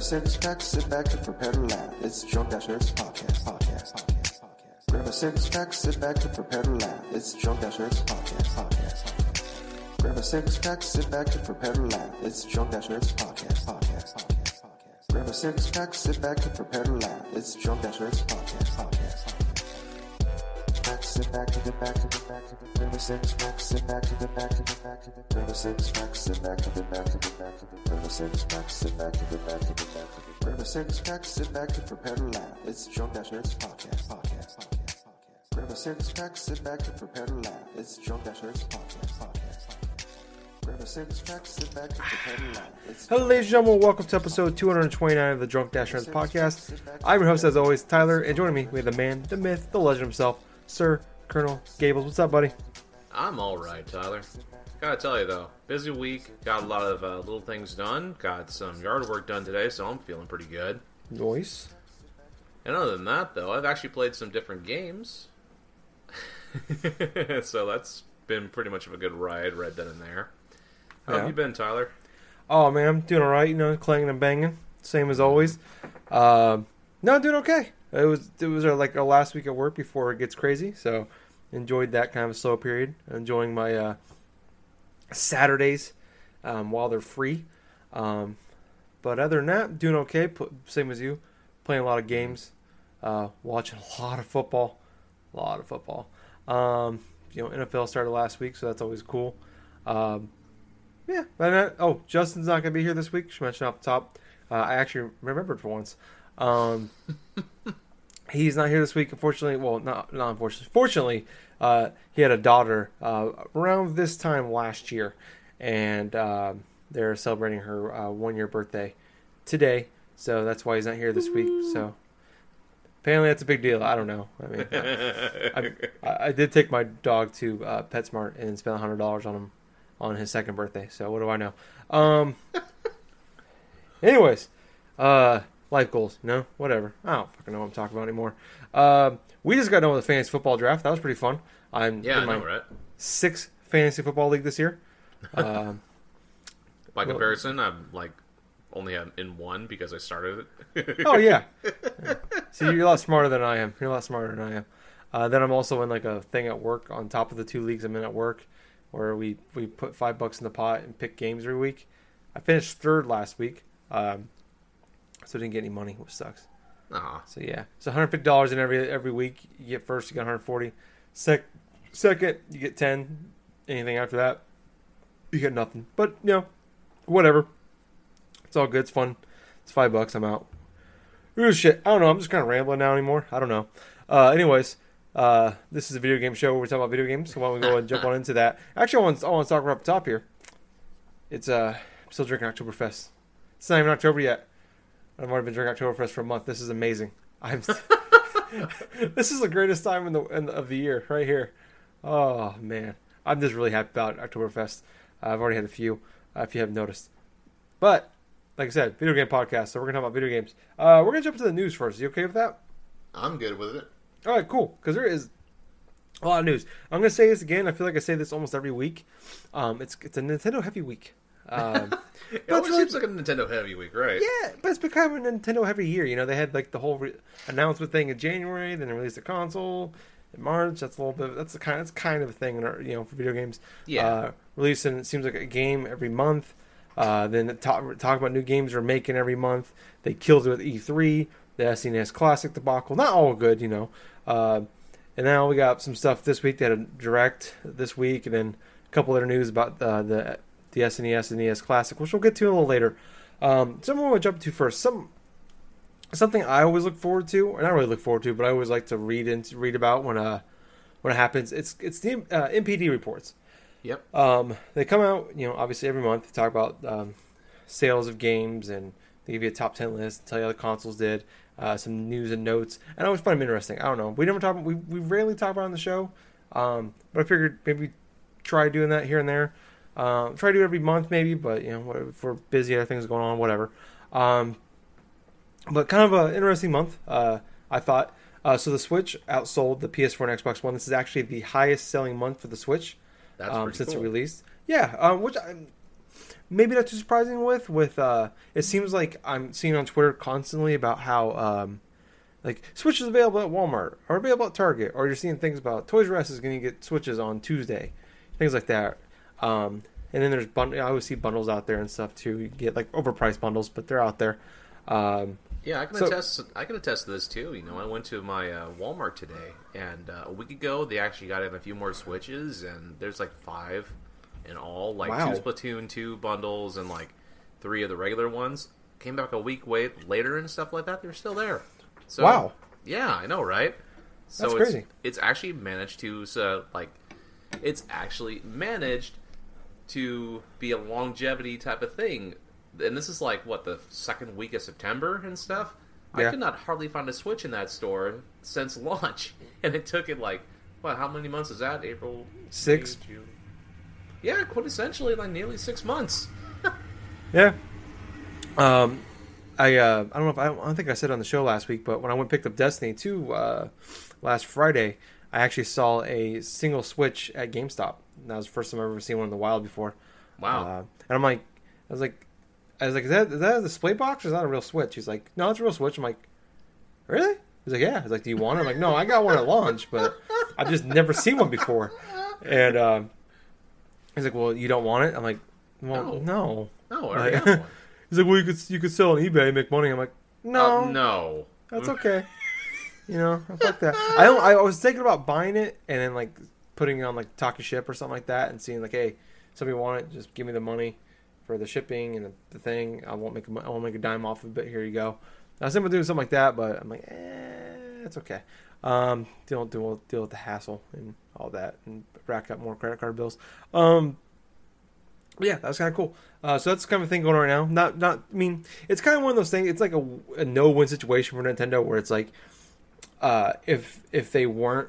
a six pack, sit back and prepare to laugh. It's Drunk Dashers podcast, podcast, podcast, podcast. Grab a six pack, sit back and prepare to laugh. It's Drunk Dashers podcast, podcast, podcast. Grab a six pack, sit back and prepare to laugh. It's Drunk Dashers podcast, podcast, podcast, podcast. Grab a six pack, sit back and prepare to laugh. It's Drunk Dashers podcast, podcast, podcast. Back, sit back and get back and get back get grab a six pack, sit back and get back and get back get grab a six sit back and get back and get back get grab a six sit back and get back and get back get grab a six sit back and prepare to laugh. It's Drunk Dashers podcast, podcast, podcast, podcast. Grab a six pack, sit back and prepare to laugh. It's Drunk Dashers podcast, podcast, podcast. Grab a six pack, sit back and prepare to laugh. Hello, ladies and gentlemen. Welcome to episode 229 of the Drunk Dash Runs podcast. I'm your host, as always, Tyler, and joining me, we have the man, the myth, the legend himself, Sir Colonel Gables. What's up, buddy? I'm all right, Tyler. Gotta tell you though, busy week. Got a lot of uh, little things done. Got some yard work done today, so I'm feeling pretty good. Nice. And other than that, though, I've actually played some different games. so that's been pretty much of a good ride right then and there. How Yeah. have you been, Tyler? Oh man, I'm doing all right. You know, clanging and banging, same as always. Um, no, I'm doing okay. It was it was our, like our last week at work before it gets crazy, so enjoyed that kind of slow period. Enjoying my uh, Saturdays um, while they're free. Um, but other than that, doing okay. Same as you, playing a lot of games, uh, watching a lot of football, a lot of football. Um, you know, NFL started last week, so that's always cool. Um, yeah, but uh, oh, Justin's not gonna be here this week. She mentioned off the top. Uh, I actually remembered for once. Um, he's not here this week, unfortunately. Well, not not unfortunately. Fortunately, uh, he had a daughter uh, around this time last year, and um they're celebrating her uh, one year birthday today. So that's why he's not here this week. So apparently that's a big deal. I don't know. I mean, I, I, I did take my dog to uh, PetSmart and spent hundred dollars on him on his second birthday. So what do I know? Um. anyways, uh, life goals. No, whatever. I don't fucking know what I'm talking about anymore. Um, we just got done with the fantasy football draft. That was pretty fun. I'm Yeah, in my know, right? sixth fantasy football league this year. Um, By Well- comparison, I'm like only in one because I started it. oh yeah. See, you're a lot smarter than I am. You're a lot smarter than I am. Uh, then I'm also in like a thing at work on top of the two leagues I'm in at work, where we we put five bucks in the pot and pick games every week. I finished third last week, um, so I didn't get any money, which sucks. Aw. So yeah, it's 150 dollars in every every week. You get first, you get 140. Sec, second, you get 10. Anything after that, you get nothing. But you know, whatever. It's all good. It's fun. It's five bucks. I'm out. Ooh, shit. I don't know. I'm just kind of rambling now anymore. I don't know. Uh, anyways, uh, this is a video game show where we're talking about video games. So why don't we go and jump on into that? Actually, I want, I want to talk right up top here. It's uh, I'm still drinking Oktoberfest. It's not even October yet. I've already been drinking Oktoberfest for a month. This is amazing. I'm. this is the greatest time in the, in the of the year, right here. Oh man, I'm just really happy about Oktoberfest. Uh, I've already had a few, uh, if you haven't noticed. But like I said, video game podcast. So we're gonna talk about video games. Uh, we're gonna jump to the news first. you okay with that? I'm good with it. All right, cool. Because there is a lot of news. I'm gonna say this again. I feel like I say this almost every week. Um, it's it's a Nintendo heavy week. Um, It But always really- seems like a Nintendo heavy week, right? yeah, but it's become a Nintendo heavy year. You know, they had like the whole re- announcement thing in January, then they released the console in March. That's a little bit. That's the kind. That's kind of a thing in our, you know for video games. Yeah. Uh, releasing it seems like a game every month. Uh, then talk talk about new games they're making every month. They killed it with E3, the SNES Classic debacle. Not all good, you know. Uh, and now we got some stuff this week. They had a direct this week, and then a couple other news about the the, the SNES and NES Classic, which we'll get to a little later. Um, something I want to jump to first. Some something I always look forward to, or not really look forward to, but I always like to read and read about when uh when it happens. It's it's the uh, NPD reports. Yep. Um, they come out, you know, obviously every month. They talk about um, sales of games and they give you a top ten list, tell you how the consoles did, uh, some news and notes, and I always find them interesting. I don't know. We never talk. We we rarely talk about it on the show, um, but I figured maybe try doing that here and there. Um, try to do it every month maybe, but you know, whatever, if we're busy, other things going on, whatever. Um, but kind of an interesting month, uh, I thought. Uh, so the Switch outsold the PS4 and Xbox One. This is actually the highest selling month for the Switch That's um, since cool. it released. Yeah, um, which I'm maybe not too surprising with. With uh, it seems like I'm seeing on Twitter constantly about how um, like Switch is available at Walmart or available at Target, or you're seeing things about Toys R Us is going to get Switches on Tuesday, things like that. Um, and then there's bund- I always see bundles out there and stuff too. You get like overpriced bundles, but they're out there. Um, Yeah, I can So- attest. I can attest to this too. You know, I went to my uh, Walmart today, and uh, a week ago they actually got in a few more switches, and there's like five in all, like Wow. two Splatoon two bundles and like three of the regular ones. Came back a week wait later and stuff like that. They're still there. So, Wow. Yeah, I know, right? So That's it's, crazy. It's actually managed to so like, it's actually managed to be a longevity type of thing. And this is like what the second week of September and stuff. I could not hardly find a Switch in that store since launch, and it took it like what? How many months is that? April Six. May, June. Yeah, quintessentially like nearly six months. Yeah. Um, I uh, I don't know if I I don't think I said it on the show last week, but when I went and picked up Destiny 2 uh, last Friday, I actually saw a single Switch at GameStop. That was the first time I've ever seen one in the wild before. Wow. Uh, and I'm like, I was like, I was like, is that is that a display box or is that a real Switch? He's like, no, it's a real Switch. I'm like, really? He's like, yeah. He's like, do you want it? I'm like, no, I got one at launch, but I've just never seen one before. And um, he's like, well, you don't want it? I'm like, well, no. no, I Like- already have one. He's like, well, you could you could sell on eBay and make money. I'm like, no, Uh, no. that's okay. You know, fuck that. I don't. I was thinking about buying it and then like putting on like Talkie Ship or something like that, and seeing like, hey, somebody want it, just give me the money for the shipping and the, the thing. I won't make a, I won't make a dime off of it. Here you go. I was thinking doing something like that, but I'm like, eh, it's okay. Um, deal deal deal with the hassle and all that, and rack up more credit card bills. Um, yeah, that was kind of cool. Uh, so that's kind of thing going on right now. Not, not. I mean, it's kind of one of those things. It's like a, a no-win situation for Nintendo, where it's like, uh, if if they weren't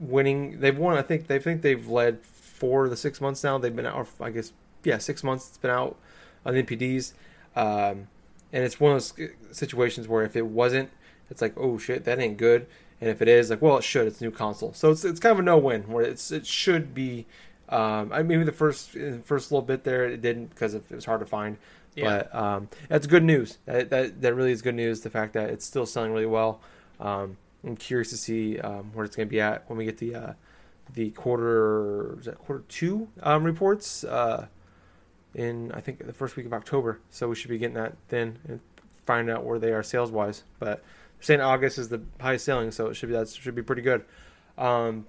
winning, they've won. I think they think they've led for the six months now. They've been out. I guess yeah, six months. It's been out on NPDs, um, and it's one of those situations where if it wasn't, it's like oh shit, that ain't good. And if it is, like well, it should. It's a new console, so it's it's kind of a no-win where it's it should be. Um, I maybe the first first little bit there it didn't because it was hard to find, Yeah. but um, that's good news. That, that that really is good news. The fact that it's still selling really well. Um, I'm curious to see um, where it's going to be at when we get the uh, the quarter is that quarter two um, reports uh, in I think the first week of October. So we should be getting that then and find out where they are sales wise. But saying August is the highest selling, so it should be that should be pretty good. Um,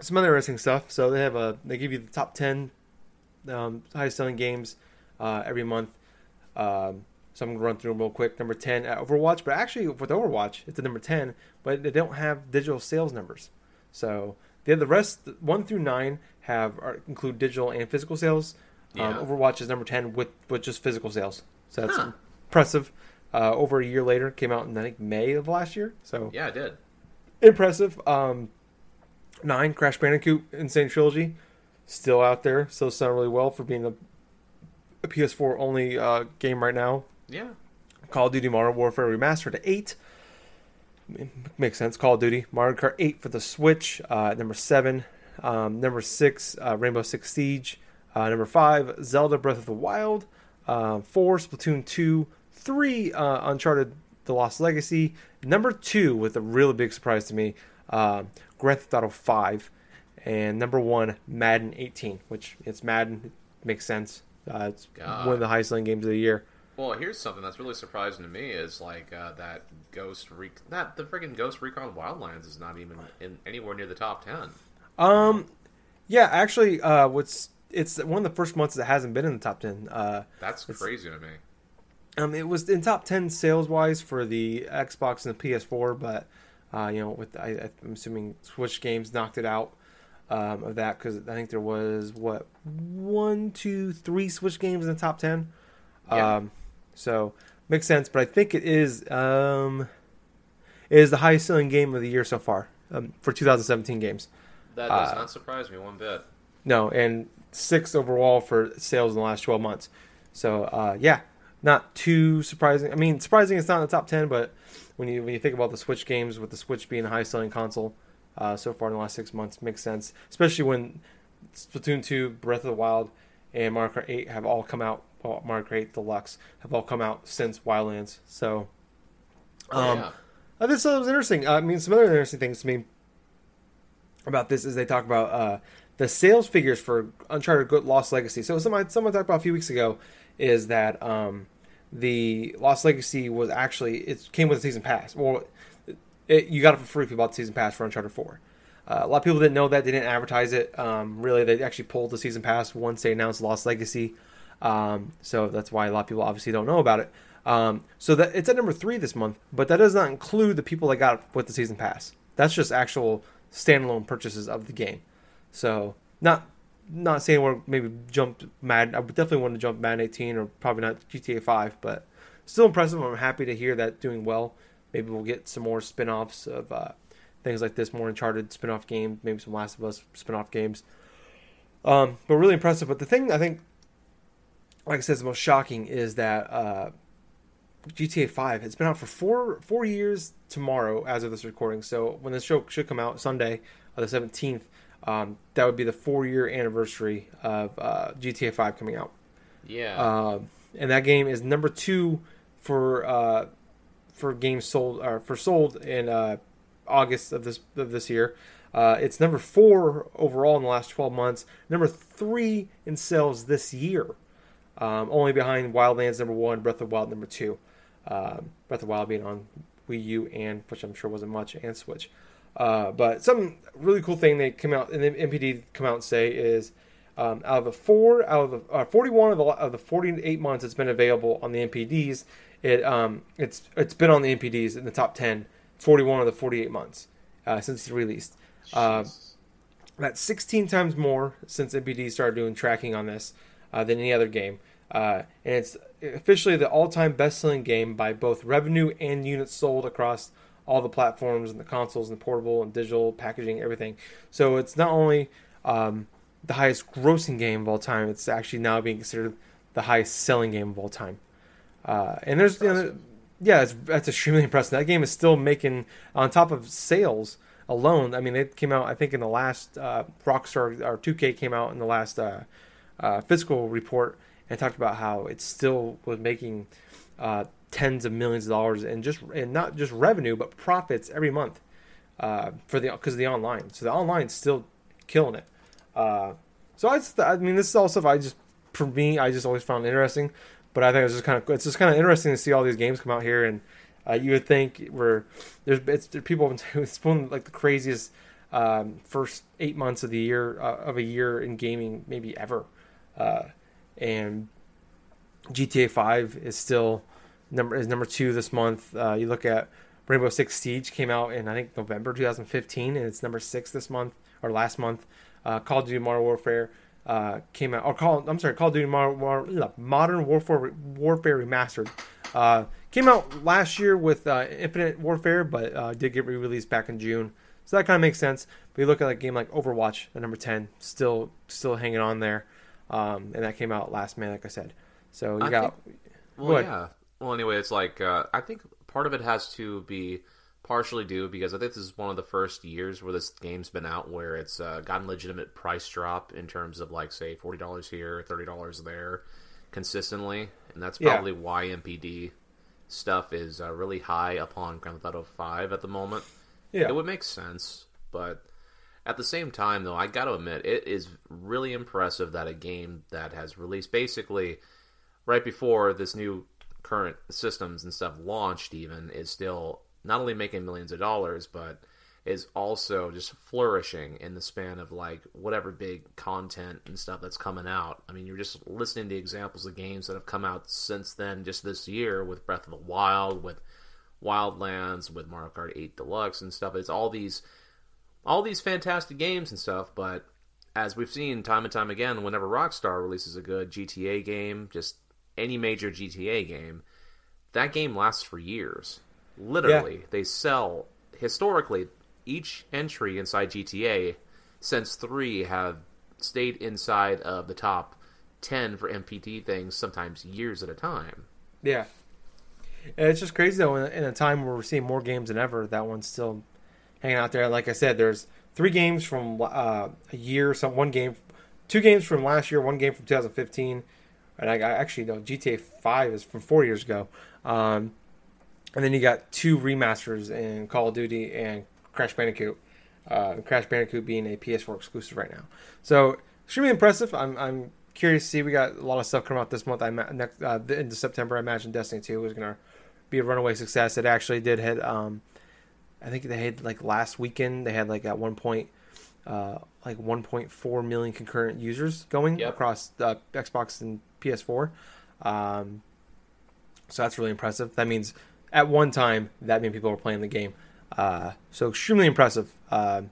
some other interesting stuff. So they have a they give you the top ten um, highest selling games uh, every month. Um, so I'm gonna run through them real quick. Number ten at Overwatch, but actually with Overwatch, it's a number ten, but they don't have digital sales numbers. So the the rest one through nine have are, include digital and physical sales. Yeah. Um, Overwatch is number ten with with just physical sales. So that's Huh. impressive. Uh, over a year later, came out in I think May of last year. So Yeah, it did. impressive. Um, nine Crash Bandicoot N. Sane Trilogy, still out there, still selling really well for being a, a PS4 only uh, game right now. Yeah. Call of Duty Modern Warfare Remastered to eight. M- Makes sense. Call of Duty Mario Kart eight for the Switch. Uh, number seven. Um, number six, uh, Rainbow Six Siege. Uh, number five, Zelda Breath of the Wild. Uh, four, Splatoon two. Three, uh, Uncharted: The Lost Legacy. Number two, with a really big surprise to me, uh, Grand Theft Auto five. And number one, Madden 18, which it's Madden. It makes sense. Uh, it's God. one of the highest selling games of the year. Well, here's something that's really surprising to me is like uh, that Ghost Rec that the freaking Ghost Recon Wildlands is not even in anywhere near the top ten. Um, yeah, actually, uh, what's it's one of the first months that hasn't been in the top ten. Uh, That's crazy to me. um, it was in top ten sales wise for the Xbox and the PS4, but uh, you know, with I, I'm assuming Switch games knocked it out um, of that because I think there was what one, two, three Switch games in the top ten. Yeah. Um, so makes sense, but I think it is um, it is the highest selling game of the year so far um, for 2017 games. That does uh, not surprise me one bit. No, and sixth overall for sales in the last 12 months. So uh, yeah, not too surprising. I mean, surprising it's not in the top 10, but when you when you think about the Switch games, with the Switch being the highest selling console uh, so far in the last six months, makes sense. Especially when Splatoon 2, Breath of the Wild, and Mario Kart 8 have all come out. Well, Mario Kart 8 Deluxe have all come out since Wildlands. So, um, yeah. I think that was interesting. Uh, I mean, some other interesting things to me about this is they talk about uh, the sales figures for Uncharted Good Lost Legacy. So someone someone talked about a few weeks ago is that um, the Lost Legacy was actually it came with a season pass. Well, it, you got it for free if you bought the season pass for Uncharted Four. Uh, a lot of people didn't know that. They didn't advertise it. Um, really, they actually pulled the season pass once they announced Lost Legacy. Um, so that's why a lot of people obviously don't know about it. Um, so that it's at number three this month, but that does not include the people that got with the season pass. That's just actual standalone purchases of the game. So not not saying we're maybe jumped Mad. I would definitely want to jump Madden 18 or probably not GTA 5, but still impressive. I'm happy to hear that doing well. Maybe we'll get some more spin-offs of uh, things like this, more Uncharted spin-off games, maybe some Last of Us spin-off games. Um, but really impressive. But the thing I think, like I said, the most shocking is that uh, GTA 5 has been out for four four years tomorrow as of this recording. So when this show should come out Sunday, uh, the 17th, um, that would be the four year anniversary of uh, GTA 5 coming out. Yeah. Uh, and that game is number two for uh, for games sold or for sold in uh, August of this of this year. Uh, it's number four overall in the last 12 months. Number three in sales this year, um, only behind Wildlands number one, Breath of Wild number two. Um, Breath of Wild being on Wii U and which I'm sure wasn't much and Switch. Uh, but some really cool thing they come out and the NPD come out and say is um, out of the four out of the uh, 41 of the of the 48 months it's been available on the NPDs, it um it's it's been on the NPDs in the top 10 41 of the 48 months uh, since it's released. Uh, that's 16 times more since NPD started doing tracking on this uh, than any other game. Uh, and it's officially the all-time best-selling game by both revenue and units sold across all the platforms and the consoles and the portable and digital packaging, everything. So it's not only um, the highest grossing game of all time; it's actually now being considered the highest selling game of all time. Uh, and there's you know, yeah, it's, that's extremely impressive. That game is still making on top of sales alone. I mean, it came out I think in the last uh, Rockstar or 2K came out in the last uh, uh, fiscal report and talked about how it still was making uh, tens of millions of dollars and just and not just revenue but profits every month uh, for the because of the online. So the online's still killing it. Uh, so I, just, I mean, this is all stuff I just for me I just always found interesting. But I think it's just kind of it's just kind of interesting to see all these games come out here, and uh, you would think we're there's it's there, people have been it's of, like the craziest um, first eight months of the year uh, of a year in gaming maybe ever, uh, and GTA Five is still number is number two this month. Uh, you look at Rainbow Six Siege came out in I think November 2015, and it's number six this month or last month. Uh, Call of Duty Modern Warfare uh, came out. Or Call I'm sorry, Call of Duty Modern, War- Modern Warfare Warfare Remastered uh, came out last year with uh, Infinite Warfare, but uh, did get re-released back in June. So that kind of makes sense. But you look at a game like Overwatch at number 10, still still hanging on there, um, and that came out last May, like I said. So you I got Well, Go yeah. Well, anyway, it's like uh, I think part of it has to be partially due because I think this is one of the first years where this game's been out where it's uh, gotten legitimate price drop in terms of like say forty dollars here, thirty dollars there, consistently, and that's Yeah. probably why NPD stuff is uh, really high upon Grand Theft Auto Five at the moment. yeah. It would make sense, but at the same time, though, I got to admit, it is really impressive that a game that has released basically right before this new current systems and stuff launched, even is still not only making millions of dollars, but is also just flourishing in the span of like whatever big content and stuff that's coming out. I mean, you're just listening to examples of games that have come out since then, just this year with Breath of the Wild, with Wildlands, with Mario Kart 8 Deluxe and stuff. It's all these all these fantastic games and stuff, but as we've seen time and time again, whenever Rockstar releases a good GTA game, just any major GTA game, that game lasts for years. Literally, they sell historically each entry inside GTA since 3 have stayed inside of the top 10 for NPD things sometimes years at a time. Yeah. And it's just crazy though. In, in a time where we're seeing more games than ever, that one's still hanging out there. Like I said, there's three games from uh, a year. Some one game two games from last year, one game from 2015, and I, I actually know GTA 5 is from four years ago. Um, and then you got two remasters in Call of Duty and Crash Bandicoot. Uh, Crash Bandicoot being a PS4 exclusive right now, so extremely impressive. I'm I'm curious to see. We got a lot of stuff coming out this month. I next uh, into September. I imagine Destiny 2 was gonna be a runaway success. It actually did hit. Um, I think they had like last weekend. They had like at one point, uh, like 1.4 million concurrent users going Yep. across uh, Xbox and PS4. Um, so that's really impressive. That means at one time that many people were playing the game. Uh, so extremely impressive. Uh,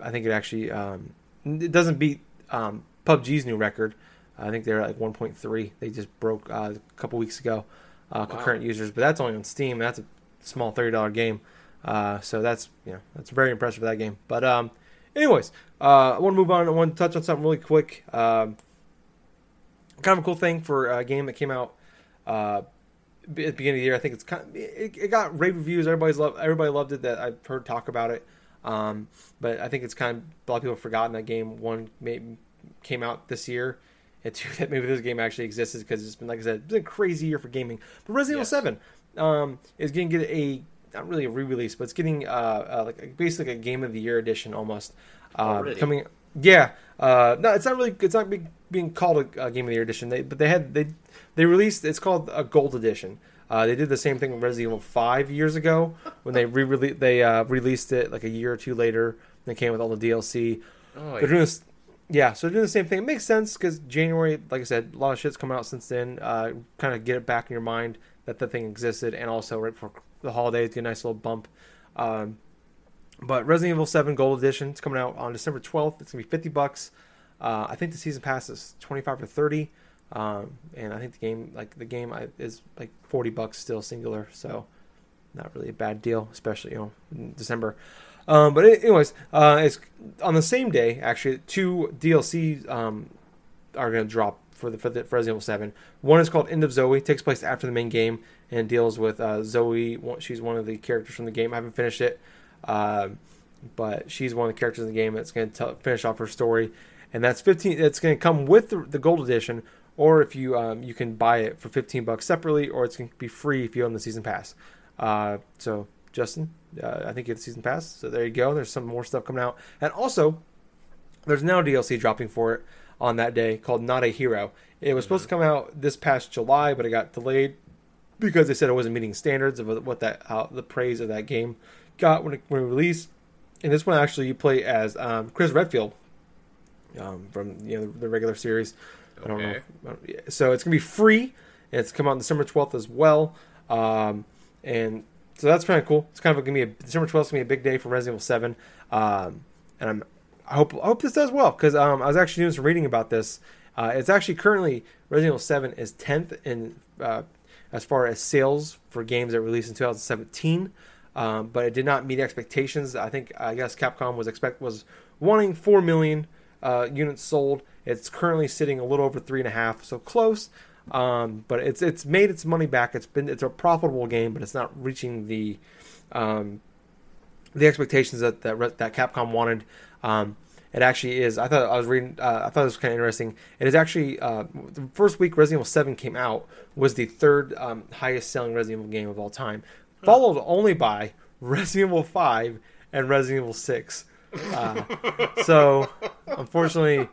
I think it actually um, it doesn't beat um, PUBG's new record. I think they're at like 1.3. They just broke uh, a couple weeks ago uh, concurrent users, but that's only on Steam. That's a small thirty dollar game. Uh, so that's you know that's very impressive for that game. But um, anyways, uh, I want to move on. I want to touch on something really quick. Um, kind of a cool thing for a game that came out uh, at the beginning of the year. I think it's kind. Of, it, it got rave reviews. Everybody's loved. Everybody loved it. That I've heard talk about it. Um, but I think it's kind of a lot of people have forgotten that game. One maybe came out this year, and two that maybe this game actually exists because it's been like I said, it's been a crazy year for gaming. But Resident Yes. Evil Seven um, is going to get a not really a re-release, but it's getting uh, uh like a, basically a game of the year edition almost. Uh, coming, yeah. Uh, no, it's not really. It's not being, being called a, a game of the year edition. They, but they had they they released. It's called a gold edition. Uh, they did the same thing with Resident Evil Five years ago when they re release they uh, released it like a year or two later. They came with all the DLC. Oh, They're doing this. Yeah, so they're doing the same thing. It makes sense because January, like I said, a lot of shit's come out since then. Uh, kind of get it back in your mind that the thing existed, and also right before the holidays, get a nice little bump. Um, but Resident Evil 7 Gold Edition is coming out on December 12th. It's gonna be 50 bucks. Uh, I think the season pass is 25 or 30, um, and I think the game, like the game, is like 40 bucks still singular. So not really a bad deal, especially you know in December. Um, but anyways, uh, it's on the same day. Actually, two DLC um, are going to drop for the for the Resident Evil Seven. One is called End of Zoe. Takes place after the main game and deals with uh, Zoe. She's one of the characters from the game. I haven't finished it, um, but she's one of the characters in the game that's going to finish off her story. And that's fifteen. It's going to come with the, the gold edition, or if you um, you can buy it for fifteen bucks separately, or it's going to be free if you own the season pass. Uh, so Justin, uh, I think you have the season pass. So there you go. There's some more stuff coming out, and also there's now DLC dropping for it on that day called Not a Hero. It was supposed to come out this past July, but it got delayed because they said it wasn't meeting standards of what that how the praise of that game got when it, when it released. And this one actually you play as um, Chris Redfield um, from you know the, the regular series. I don't know. Okay. if- I don't-. So it's gonna be free. And it's come out on December twelfth as well. Um, and so that's kind of cool. It's kind of gonna be a December twelfth gonna be a big day for Resident Evil Seven. Um, and I'm I hope I hope this does well because um, I was actually doing some reading about this. Uh, it's actually currently Resident Evil Seven is tenth in uh, as far as sales for games that released in 2017, um, but it did not meet expectations. I think I guess Capcom was expect was wanting four million uh, units sold. It's currently sitting a little over three and a half, so close. Um, but it's it's made its money back. It's been it's a profitable game, but it's not reaching the um, the expectations that that, that Capcom wanted. Um, it actually is. I thought I was reading. Uh, I thought it was kind of interesting. It is actually uh, the first week Resident Evil Seven came out was the third um, highest selling Resident Evil game of all time, followed only by Resident Evil Five and Resident Evil Six. Uh, so unfortunately,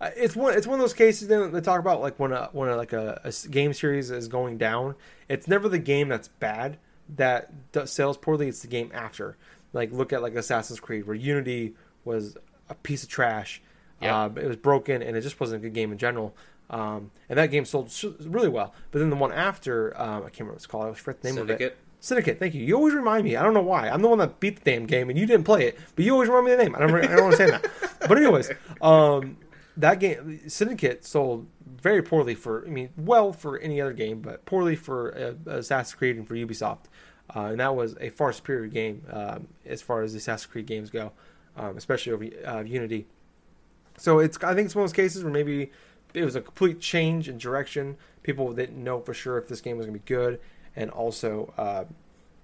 uh, it's one it's one of those cases that they talk about like when a when a, like a, a game series is going down. It's never the game that's bad that does, sells poorly. It's the game after. Like look at like Assassin's Creed, where Unity was a piece of trash. Yeah. Um, it was broken, and it just wasn't a good game in general. Um, and that game sold really well. But then the one after, um, I can't remember what it's called. I forget the name of it. Syndicate. Syndicate, thank you. You always remind me. I don't know why. I'm the one that beat the damn game, and you didn't play it, but you always remind me the name. I don't, I don't understand that. But anyways, um, that game Syndicate sold very poorly for. I mean, well for any other game, but poorly for uh, Assassin's Creed and for Ubisoft. Uh, and that was a far superior game um, as far as the Assassin's Creed games go, um, especially over uh, Unity. So it's I think it's one of those cases where maybe it was a complete change in direction. People didn't know for sure if this game was going to be good, and also uh,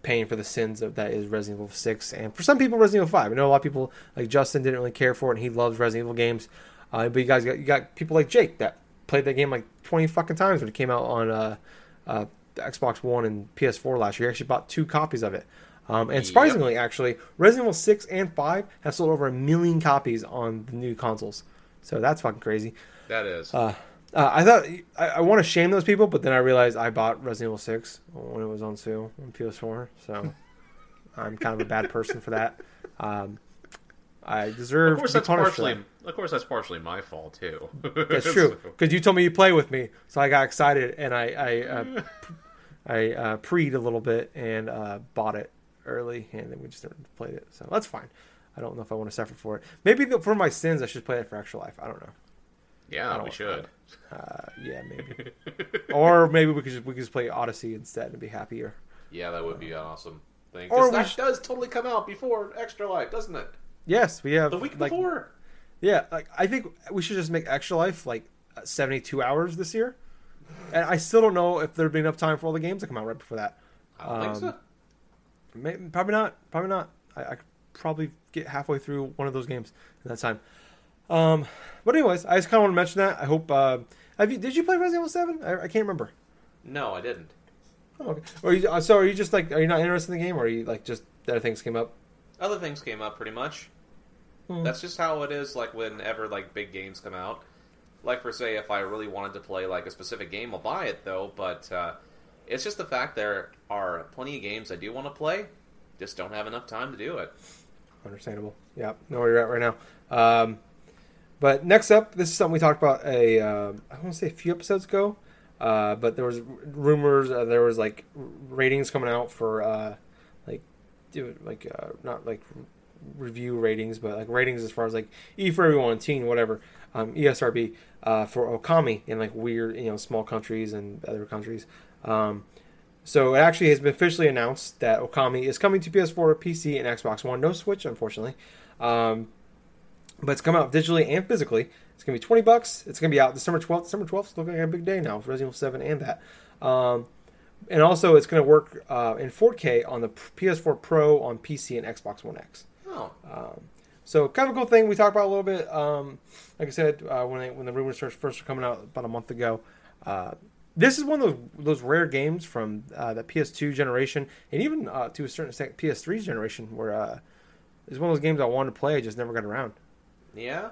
paying for the sins of that is Resident Evil Six, and for some people Resident Evil Five. I know a lot of people like Justin didn't really care for it, and he loves Resident Evil games. Uh, but you guys got you got people like Jake that played that game like twenty fucking times when it came out on uh, uh, Xbox One and PS4 last year. He actually bought two copies of it. Um, and surprisingly, actually, Resident Evil 6 and 5 have sold over a million copies on the new consoles. So that's fucking crazy. That is. Uh, uh, I thought I, I want to shame those people, but then I realized I bought Resident Evil 6 when it was on sale on PS4, so I'm kind of a bad person for that. Um, I deserve of course, to be that's partially. Of course, that's partially my fault too. That's true because you told me you play with me, so I got excited and I I uh, I uh, preed a little bit and uh, bought it early, and then we just never played it. So that's fine. I don't know if I want to suffer for it. Maybe for my sins, I should play it for Extra Life. I don't know. Yeah, don't- we should. Uh, yeah, maybe. or maybe we could just, we could just play Odyssey instead and be happier. Yeah, that would be an awesome thing. Or 'Cause we that does totally come out before Extra Life, doesn't it? Yes, we have The week like, before. Yeah, like I think we should just make Extra Life like uh, seventy-two hours this year, and I still don't know if there'd be enough time for all the games to come out right before that. I don't think um, so. May probably not. Probably not. I, I could probably get halfway through one of those games in that time. Um, but anyways, I just kind of want to mention that. I hope. Uh, have you? Did you play Resident Evil Seven? I, I can't remember. No, I didn't. Oh, okay. Or you, uh, so are you just like? Are you not interested in the game, or are you like just other things came up? Other things came up pretty much. Hmm. That's just how it is. Like whenever like big games come out. Like for say, if I really wanted to play like a specific game, I'll buy it though. But uh, it's just the fact there are plenty of games I do want to play, just don't have enough time to do it. Understandable. Yeah, know where you're at right now. Um, but next up, this is something we talked about a uh, I want to say a few episodes ago. Uh, but there was rumors. Uh, there was like ratings coming out for uh, like like uh, not like review ratings, but like ratings as far as like E for everyone, teen, whatever. Um, ESRB uh, for Okami in like weird you know small countries and other countries. Um, so it actually has been officially announced that Okami is coming to PS4, PC, and Xbox One. No Switch, unfortunately. Um, but it's coming out digitally and physically. It's gonna be twenty bucks. It's gonna be out December twelfth. December twelfth is looking like a big day now for Resident Evil Seven and that. Um, and also, it's gonna work uh, in 4K on the PS4 Pro, on PC, and Xbox One X. Oh, Um, so kind of a cool thing we talked about a little bit. Um, like I said, uh, when they, when the rumors first first were coming out about a month ago, uh, this is one of those those rare games from uh, the PS2 generation, and even uh, to a certain extent PS3 generation, where uh, it's one of those games I wanted to play, I just never got around. yeah.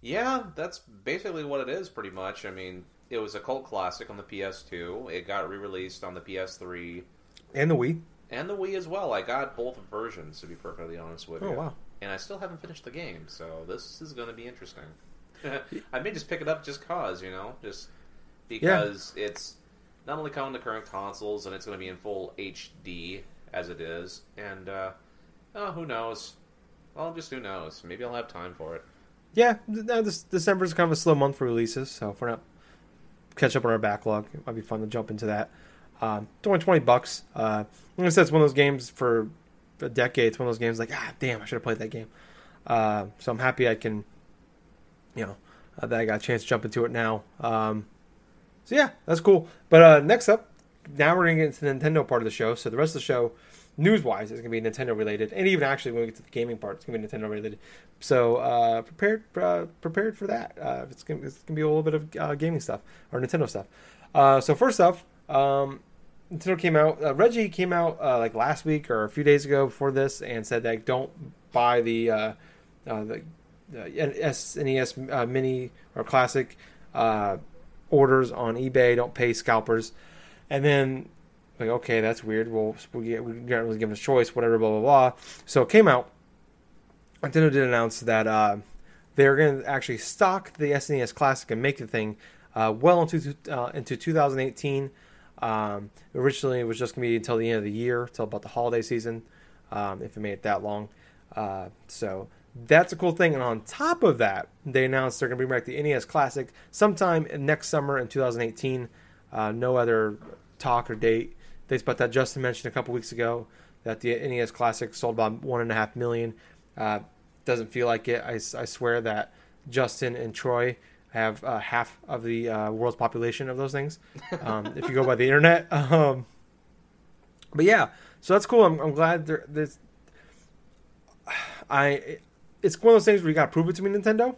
Yeah, that's basically what it is, pretty much. I mean, it was a cult classic on the PS2. It got re-released on the PS3 And the Wii. and the Wii as well. I got both versions, to be perfectly honest with you. Oh wow. And I still haven't finished the game, so this is going to be interesting. I may just pick it up just cause, you know, just because it's not only coming to current consoles and it's going to be in full HD as it is, and uh, oh, who knows? Well, just who knows? Maybe I'll have time for it. Yeah, now this December is kind of a slow month for releases, so if we're not catch up on our backlog, it might be fun to jump into that. Um, it's only twenty bucks. Uh, like I said, it's one of those games for a decade. It's one of those games like, ah, damn, I should have played that game. Uh, so I'm happy I can, you know, uh, that I got a chance to jump into it now. Um, so yeah, that's cool. But uh, next up, now we're gonna get into the Nintendo part of the show. So the rest of the show, news wise, is gonna be Nintendo related, and even actually when we get to the gaming part, it's gonna be Nintendo related. So uh, prepared, uh, prepared for that. Uh, it's gonna, it's gonna be a little bit of uh, gaming stuff or Nintendo stuff. Uh, so first off, um, Nintendo came out. Uh, Reggie came out uh, like last week or a few days ago before this, and said that don't buy the uh, uh, the SNES uh, Mini or Classic uh, orders on eBay. Don't pay scalpers. And then like, okay, that's weird. Well, we get we got really given a choice, whatever, blah blah blah. So it came out. Nintendo did announce that uh, they're going to actually stock the SNES Classic and make the thing uh, well into uh, into 2018. Um, originally, it was just going to be until the end of the year, until about the holiday season, um, if it made it that long. Uh, so that's a cool thing. And on top of that, they announced they're going to bring back the NES Classic sometime next summer in 2018. Uh, no other talk or date. They but that Justin mentioned a couple weeks ago that the NES Classic sold about one and a half million. Uh, doesn't feel like it. I, I swear that Justin and Troy have uh, half of the uh, world's population of those things. Um, if you go by the internet, um, but yeah, so that's cool. I'm, I'm glad there, there's. I it's one of those things where you gotta prove it to me, Nintendo.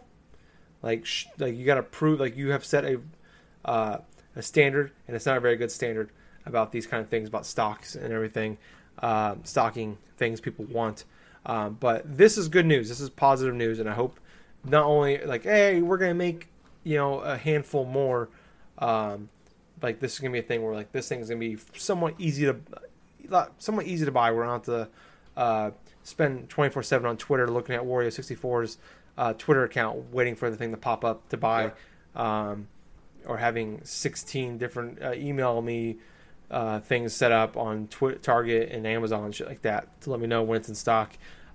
Like, sh- like you gotta prove like you have set a uh, a standard, and it's not a very good standard about these kind of things about stocks and everything, uh, stocking things people want. Um, but this is good news. This is positive news, and I hope not only like, hey, we're gonna make you know a handful more. Um, like this is gonna be a thing where like this thing is gonna be somewhat easy to, somewhat easy to buy. We're not to uh, spend twenty four seven on Twitter looking at Wario 64's uh, Twitter account, waiting for the thing to pop up to buy, um, or having sixteen different uh, email me uh, things set up on Twi- Target and Amazon and shit like that to let me know when it's in stock.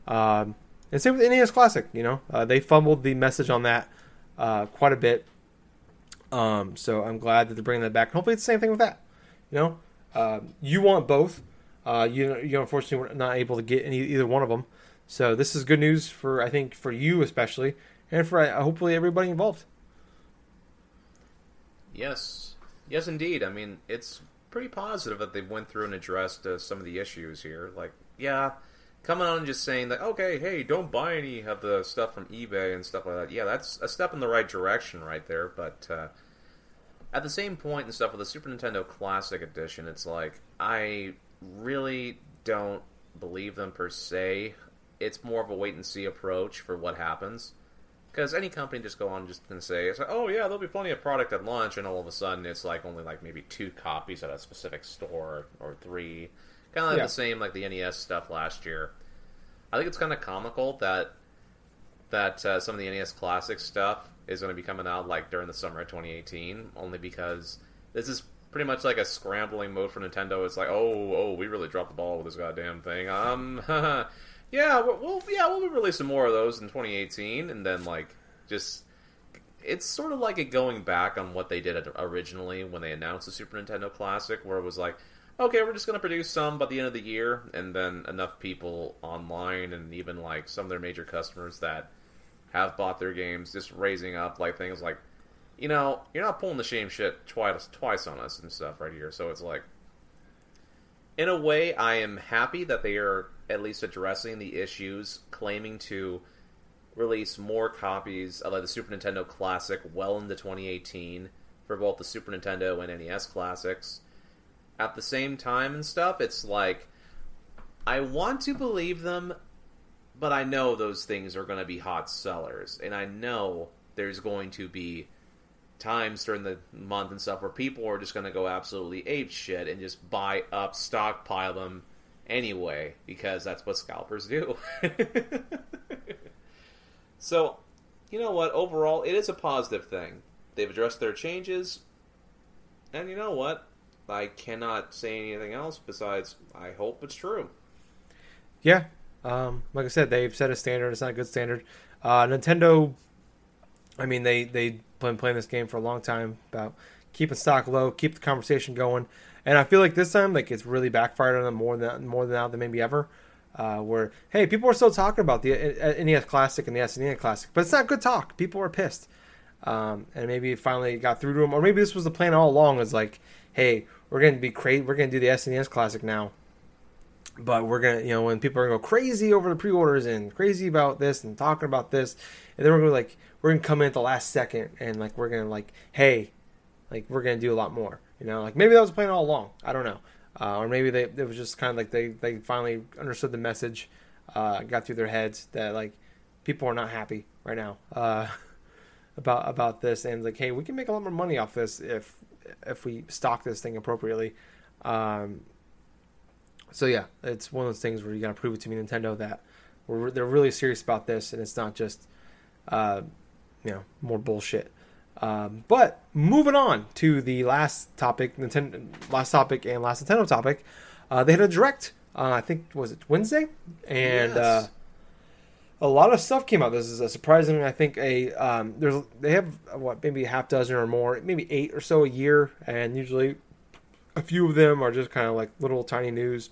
Um, and same with NES Classic. You know, uh, they fumbled the message on that uh, quite a bit. Um, so I'm glad that they're bringing that back. Hopefully, it's the same thing with that. You know, Um you want both. Uh, you you unfortunately were not able to get any either one of them. So this is good news for I think for you especially, and for uh, hopefully everybody involved. Yes, yes, indeed. I mean, it's pretty positive that they went through and addressed uh, some of the issues here. Like, yeah, coming on and just saying that, okay, hey, don't buy any of the stuff from eBay and stuff like that. Yeah, that's a step in the right direction right there. But uh, at the same point and stuff with the Super Nintendo Classic Edition, it's like I really don't believe them per se. It's more of a wait and see approach for what happens. Because any company just go on and just can say, it's like, oh yeah, there'll be plenty of product at launch, and all of a sudden it's like only like maybe two copies at a specific store or three. Kind of like Yeah. the same like the NES stuff last year. I think it's kind of comical that that uh, some of the NES Classic stuff is going to be coming out like during the summer of 2018, only because this is pretty much like a scrambling mode for Nintendo. It's like, oh, oh, we really dropped the ball with this goddamn thing. Um, yeah, we'll, yeah we'll be releasing more of those in 2018, and then like just it's sort of like a going back on what they did originally when they announced the Super Nintendo Classic, where it was like, okay, we're just going to produce some by the end of the year, and then enough people online and even like some of their major customers that have bought their games just raising up like things like, you know, you're not pulling the same shit twice twice on us and stuff right here. So it's like, in a way, I am happy that they are at least addressing the issues, claiming to release more copies of like, the Super Nintendo Classic well into 2018 for both the Super Nintendo and NES classics. At the same time and stuff, it's like I want to believe them, but I know those things are going to be hot sellers, and I know there's going to be times during the month and stuff where people are just going to go absolutely ape shit and just buy up, stockpile them anyway because that's what scalpers do. so, you know what? Overall, it is a positive thing. They've addressed their changes, and you know what? I cannot say anything else besides I hope it's true. Yeah, um, like I said, they've set a standard. It's not a good standard. Uh, Nintendo, I mean, they they been playing this game for a long time about keeping stock low, keep the conversation going, and I feel like this time, like it's really backfired on them more than more than now than maybe ever. Uh, where hey, people are still talking about the uh, NES Classic and the SNES Classic, but it's not good talk. People are pissed, um, and maybe finally got through to them, or maybe this was the plan all along. Is like, hey, we're gonna be crazy. We're gonna do the SNES Classic now, but we're gonna, you know, when people are gonna go crazy over the pre-orders and crazy about this and talking about this, and then we're gonna be like, we're gonna come in at the last second and like we're gonna like, hey, like we're gonna do a lot more. You know, like maybe that was plan all along. I don't know, uh, or maybe they it was just kind of like they they finally understood the message, uh, got through their heads that like people are not happy right now uh, about about this, and like, hey, we can make a lot more money off this if if we stock this thing appropriately. Um, so yeah, it's one of those things where you got to prove it to me, Nintendo, that we're, they're really serious about this, and it's not just, uh, you know, more bullshit. Um, but moving on to the last topic, Nintendo, last topic and last Nintendo topic, uh, they had a direct. Uh, I think was it Wednesday, and Yes. uh, a lot of stuff came out. This is a surprising. I think a um, there's they have uh, what maybe a half dozen or more, maybe eight or so a year, and usually a few of them are just kind of like little tiny news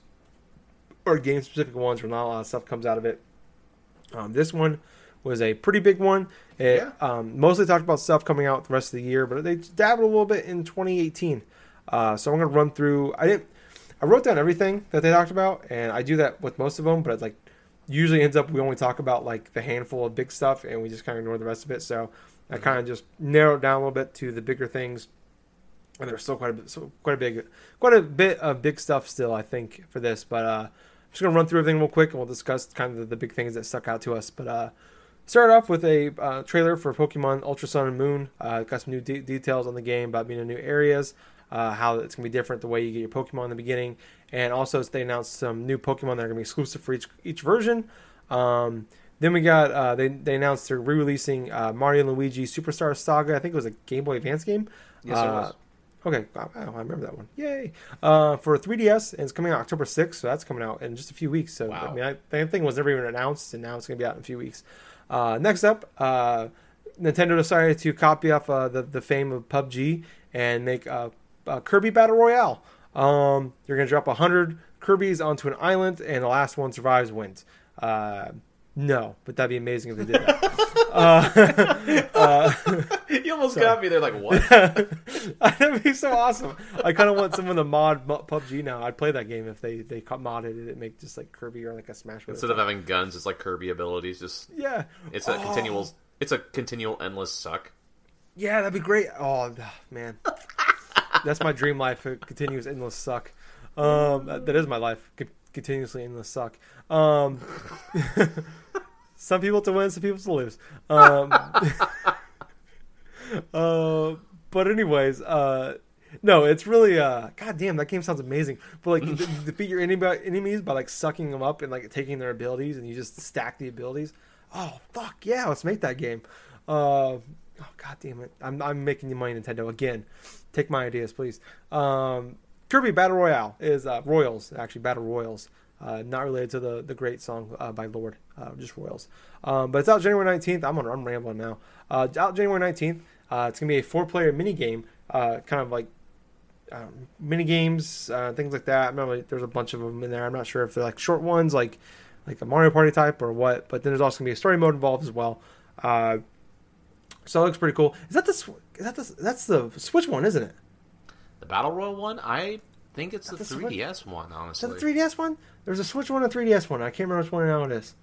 or game specific ones where not a lot of stuff comes out of it. Um, this one was a pretty big one. It Yeah. um, mostly talked about stuff coming out the rest of the year, but they dabbled a little bit in 2018. Uh, so I'm going to run through. I didn't. I wrote down everything that they talked about, and I do that with most of them. But like usually ends up we only talk about like the handful of big stuff and we just kind of ignore the rest of it. So I kind of just narrowed down a little bit to the bigger things. And there's still quite a bit, so quite a big, quite a bit of big stuff still, I think, for this. But uh, I'm just gonna run through everything real quick, and we'll discuss kind of the, the big things that stuck out to us. But uh, start off with a uh, trailer for Pokemon Ultra Sun and Moon. Uh, got some new de- details on the game about being in new areas, uh, how it's gonna be different the way you get your Pokemon in the beginning, and also they announced some new Pokemon that are gonna be exclusive for each each version. Um, then we got uh, they they announced they're re-releasing uh, Mario and Luigi Superstar Saga. I think it was a Game Boy Advance game. Yes, it Uh, was. Okay, wow, I remember that one. Yay! Uh, for 3DS, and it's coming out October 6th, so that's coming out in just a few weeks. So Wow. I mean, I, that thing was never even announced, and now it's going to be out in a few weeks. Uh, next up, uh, Nintendo decided to copy off uh, the the fame of PUBG and make uh, uh, Kirby Battle Royale. Um, you're going to drop 100 Kirby's onto an island, and the last one survives wins. No, but that'd be amazing if they did that. uh, uh, you almost Sorry. got me there. Like what? That'd be so awesome. I kind of want someone to mod PUBG now. I'd play that game if they they modded it and make just like Kirby or like a Smash. Bros. Instead of having guns, it's like Kirby abilities. Just yeah, it's a Oh. continual. It's a continual endless suck. yeah, that'd be great. Oh man, that's my dream life. A continuous endless suck. Um, that that is my life. Continuously endless suck. Um, some people to win, some people to lose. Um, uh, but anyways, uh, no, it's really uh, god damn, that game sounds amazing. But like, you, defeat your enemy, enemies by like sucking them up and like taking their abilities, and you just stack the abilities. Oh fuck yeah, let's make that game. Uh, oh god damn it, I'm I'm making you money, Nintendo again. Take my ideas, please. Um, Kirby Battle Royale is uh, Royals, actually Battle Royals. Uh, not related to the the great song uh, by Lorde, uh, just Royals. Um, but it's out January 19th. I'm on, I'm rambling now. Uh, out January 19th. Uh, it's gonna be a four player mini game, uh, kind of like mini games, things like that. I remember there's a bunch of them in there. I'm not sure if they're like short ones, like like a Mario Party type or what. But then there's also gonna be a story mode involved as well. So it looks pretty cool. Is that the is that the that's the Switch one, isn't it? The battle royal one, I think it's the the 3DS one. Is Honestly, that the 3DS one? There's a Switch one and a 3DS one. I can't remember which one now it is.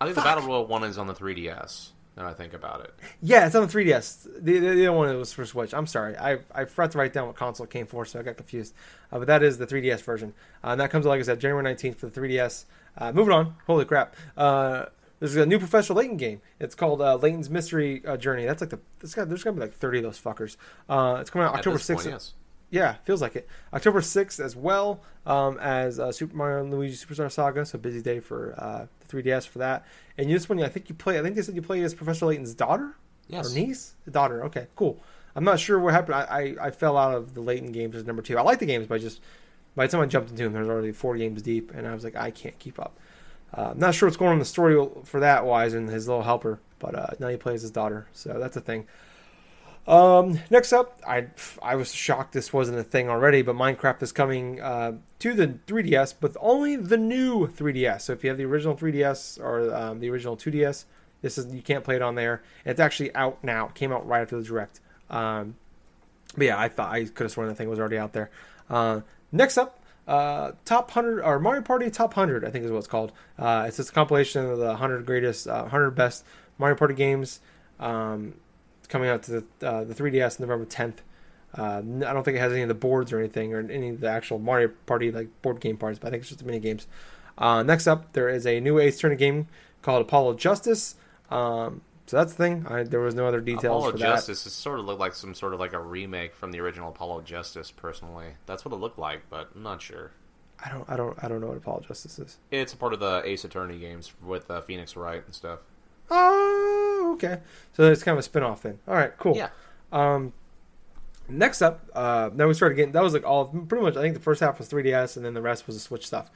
I think the battle royal one is on the 3DS. Now I think about it. Yeah, it's on the 3DS. The, the, the other one was for Switch. I'm sorry. I, I forgot to write down what console it came for, so I got confused. Uh, but that is the 3DS version. Uh, and that comes, like I said, January 19th for the 3DS. Uh, moving on. Holy crap. Uh, there's a new Professor Layton game. It's called uh, Layton's Mystery uh, Journey. That's like the. this guy. there's going to be like 30 of those fuckers. Uh, it's coming out October this 6th. point, yes. Yeah, feels like it. October 6th as well um, as uh, Super Mario and Luigi Superstar Saga. So busy day for uh, the 3DS for that. And this one, I think you play. I think they said you play as Professor Layton's daughter Yes. or niece, the daughter. Okay, cool. I'm not sure what happened. I, I, I fell out of the Layton games as number two. I like the games, but I just by the time I jumped into them, there's already four games deep, and I was like, I can't keep up. Uh, I'm not sure what's going on in the story for that wise and his little helper, but uh, now he plays his daughter, so that's a thing. Um, next up, I I was shocked this wasn't a thing already, but Minecraft is coming uh, to the 3DS, but only the new 3DS. So if you have the original 3DS or um, the original 2DS, this is you can't play it on there. It's actually out now. It came out right after the direct. Um, but yeah, I thought I could have sworn the thing was already out there. Uh, next up, uh, top hundred or Mario Party Top Hundred, I think is what it's called. Uh, it's a compilation of the hundred greatest, uh, hundred best Mario Party games. Um, coming out to the uh, the 3DS November 10th. Uh, I don't think it has any of the boards or anything or any of the actual Mario Party like board game parts, but I think it's just the mini games. Uh, next up, there is a new Ace Attorney game called Apollo Justice. Um, so that's the thing. I, there was no other details Apollo Justice is sort of looked like some sort of like a remake from the original Apollo Justice. Personally, that's what it looked like, but I'm not sure. I don't, I don't, I don't know what Apollo Justice is. It's a part of the Ace Attorney games with uh, Phoenix Wright and stuff. Oh, okay. So it's kind of a spin-off then. All right, cool. Yeah, Um, next up, uh, then we started getting that was like all pretty much. I think the first half was 3DS, and then the rest was the Switch stuff.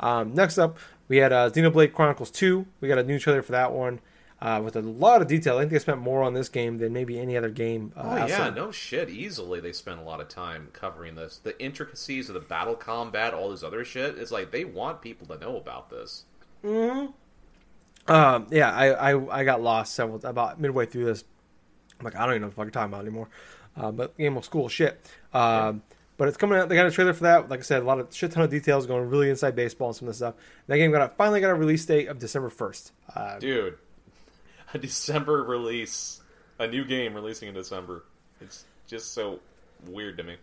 Um, next up, we had uh, Xenoblade Chronicles 2. We got a new trailer for that one uh, with a lot of detail. I think they spent more on this game than maybe any other game. Uh, Oh yeah, outside- no shit. Easily, they spent a lot of time covering this. The intricacies of the battle combat, all this other shit. It's like they want people to know about this. Um, yeah, I, I I got lost several about midway through this. I'm like, I don't even know what the fuck you're talking about anymore. Uh, but game was cool shit. Um, But it's coming out. They got a trailer for that. Like I said, a lot of shit ton of details going really inside baseball and some of this stuff. That game got a, finally got a release date of December first. Uh, Dude, a December release, a new game releasing in December. It's just so weird to me.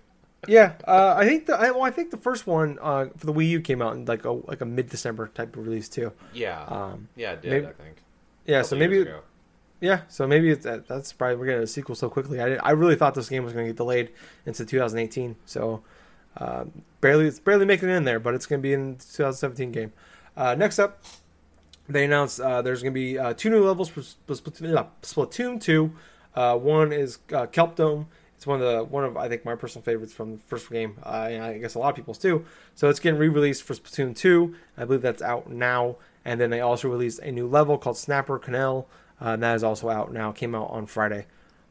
Yeah, uh, I think the I, well, I think the first one uh, for the Wii U came out in like a like a mid December type of release too. Yeah, Um, yeah, it did. maybe- I think. yeah, so maybe ago. yeah, so maybe it's, that, that's probably we're getting a sequel so quickly. I I really thought this game was going to get delayed into 2018. So uh, barely it's barely making it in there, but it's going to be in 2017 game. Uh, next up, they announced uh, there's going to be uh, two new levels for Splatoon, uh, Splatoon 2. Uh, one is uh, Kelp Dome. It's one of the one of I think my personal favorites from the first game. Uh, and I guess a lot of people's too. So it's getting re-released for Splatoon 2. I believe that's out now. And then they also released a new level called Snapper Canal. Uh, and that is also out now. Came out on Friday.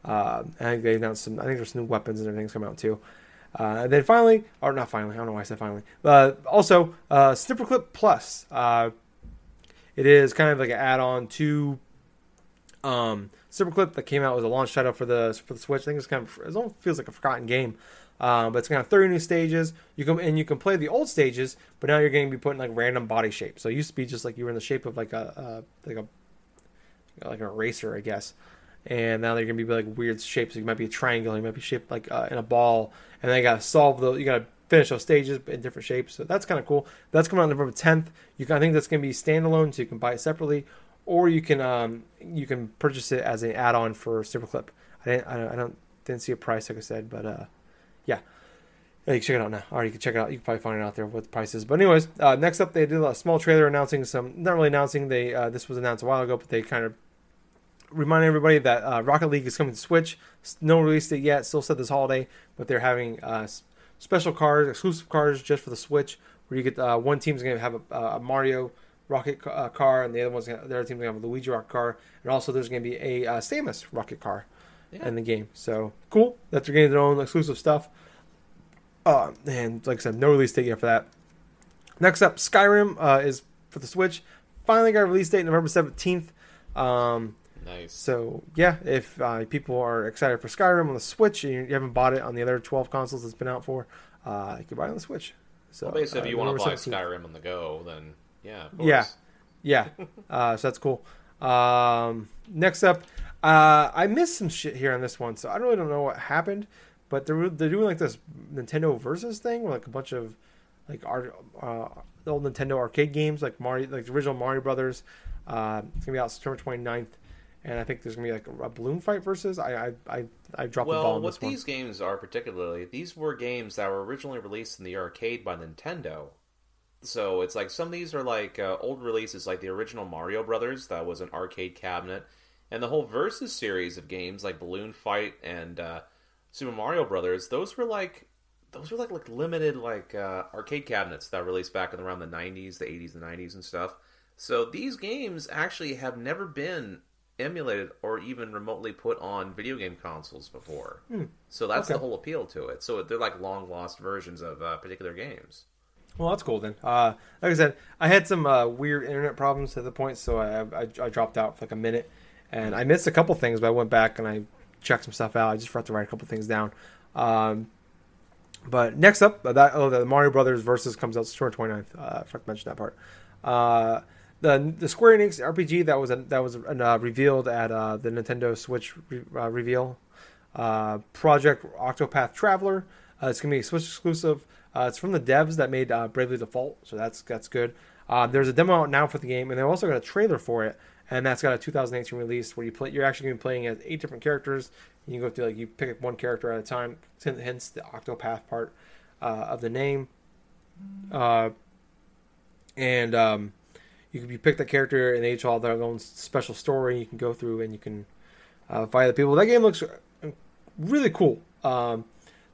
Uh, I think they announced some. I think there's new weapons and everything's coming out too. Uh, and then finally, or not finally, I don't know why I said finally. Uh, also, uh, Snipperclip Plus. Uh, it is kind of like an add-on to um, Snipperclip that came out was a launch title for the for the Switch. I think it's kind of it almost feels like a forgotten game. Um, but it's kind of 30 new stages. You can and you can play the old stages, but now you're going to be put in like random body shapes. So it used to be just like you were in the shape of like a, a like a like a racer, I guess. And now they're gonna be like weird shapes. You might be a triangle. You might be shaped like uh, in a ball. And then you gotta solve those. You gotta finish those stages in different shapes. So that's kind of cool. That's coming out November 10th. You can, I think that's gonna be standalone, so you can buy it separately, or you can um you can purchase it as an add-on for Superclip. I didn't I don't, I don't didn't see a price like I said, but uh yeah. You can check it out now. Or you can check it out. You can probably find it out there what the price is. But anyways, uh, next up they did a small trailer announcing some. Not really announcing. They uh, this was announced a while ago, but they kind of remind everybody that uh, Rocket League is coming to Switch. No release date yet. Still said this holiday, but they're having uh, special cars, exclusive cars just for the Switch, where you get uh, one team's going to have a, a Mario Rocket uh, car, and the other one's gonna, the other team's to have a Luigi Rocket car, and also there's going to be a uh, Samus Rocket car Yeah. in the game. So cool that they're getting their own exclusive stuff. Uh, and like I said, no release date yet for that. Next up, Skyrim uh, is for the Switch. Finally got a release date November seventeenth. Um, Nice. so yeah, if uh, people are excited for Skyrim on the Switch and you haven't bought it on the other twelve consoles it's been out for, uh, you can buy it on the Switch. So well, basically, if uh, you want to buy 17th. Skyrim on the go, then yeah, Yeah. Yeah, uh, so that's cool. Um, next up, uh, I missed some shit here on this one, so I really don't know what happened. But they're they're doing like this Nintendo versus thing, where like a bunch of like art, uh, old Nintendo arcade games, like Mario, like the original Mario Brothers. Uh, it's gonna be out September 29th, and I think there's gonna be like a, balloon fight versus. I I I, I dropped the ball Well, on what this one. these games are particularly, these were games that were originally released in the arcade by Nintendo. So it's like some of these are like uh, old releases, like the original Mario Brothers, that was an arcade cabinet, and the whole Versus series of games like Balloon Fight and uh, Super Mario Brothers. Those were like those were like like limited like uh, arcade cabinets that were released back in around the '90s, the '80s, the '90s, and stuff. So these games actually have never been emulated or even remotely put on video game consoles before. So that's the whole appeal to it. So they're like long lost versions of uh, particular games. Well, that's cool then. Uh, like I said, I had some uh, weird internet problems at the point, so I, I I dropped out for like a minute, and I missed a couple things. But I went back and I checked some stuff out. I just forgot to write a couple things down. Um, but next up, uh, that oh, the Mario Brothers versus comes out September 29th. Uh, I forgot to mention that part. Uh, the the Square Enix RPG that was that was uh, revealed at uh, the Nintendo Switch re- reveal. Project Octopath Traveler. It's gonna be a Switch exclusive. Uh, it's from the devs that made uh, Bravely Default, so that's that's good. Uh, there's a demo out now for the game, and they've also got a trailer for it, and that's got a 2018 release where you play. You're actually gonna be playing as eight different characters. You can go through like you pick one character at a time. Hence the Octopath part uh, of the name. Uh, and um, you can you pick that character, and they each all their own special story. You can go through and you can uh, fight the people. That game looks really cool. Um,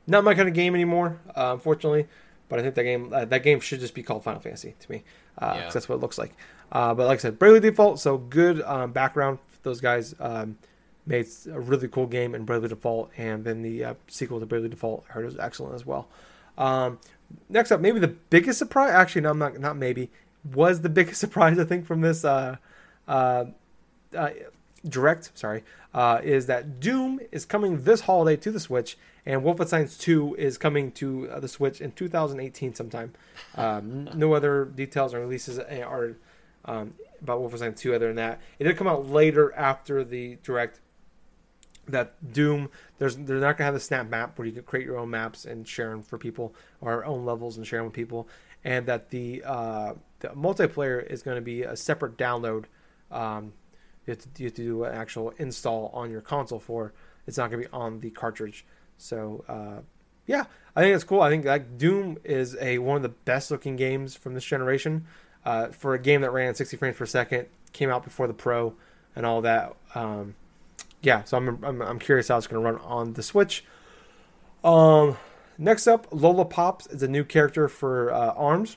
not my kind of game anymore, uh, unfortunately. But I think that game uh, that game should just be called Final Fantasy to me. Uh, 'cause Yeah. that's what it looks like. Uh, but like I said, Bravely Default, so good um, background. Those guys um, made a really cool game in Bravely Default, and then the uh, sequel to Bravely Default I heard was excellent as well. Um, next up, maybe the biggest surprise. Actually, no, I'm not. Not maybe was the biggest surprise I think from this uh, uh, uh, direct, sorry, uh, is that Doom is coming this holiday to the Switch, and Wolfenstein 2 is coming to uh, the Switch in 2018 sometime. Um, no other details or releases are um, about Wolfenstein 2 other than that. It did come out later after the direct. That Doom, there's they're not gonna have the snap map where you can create your own maps and share them for people, or own levels and share them with people, and that the uh, the multiplayer is going to be a separate download. Um, you, have to, you have to do an actual install on your console for. It's not going to be on the cartridge. So uh, yeah, I think it's cool. I think like Doom is a one of the best looking games from this generation. Uh, for a game that ran at 60 frames per second, came out before the Pro and all that. Um, yeah, so I'm, I'm, I'm curious how it's going to run on the Switch. Um, next up, Lola Pops is a new character for uh, Arms,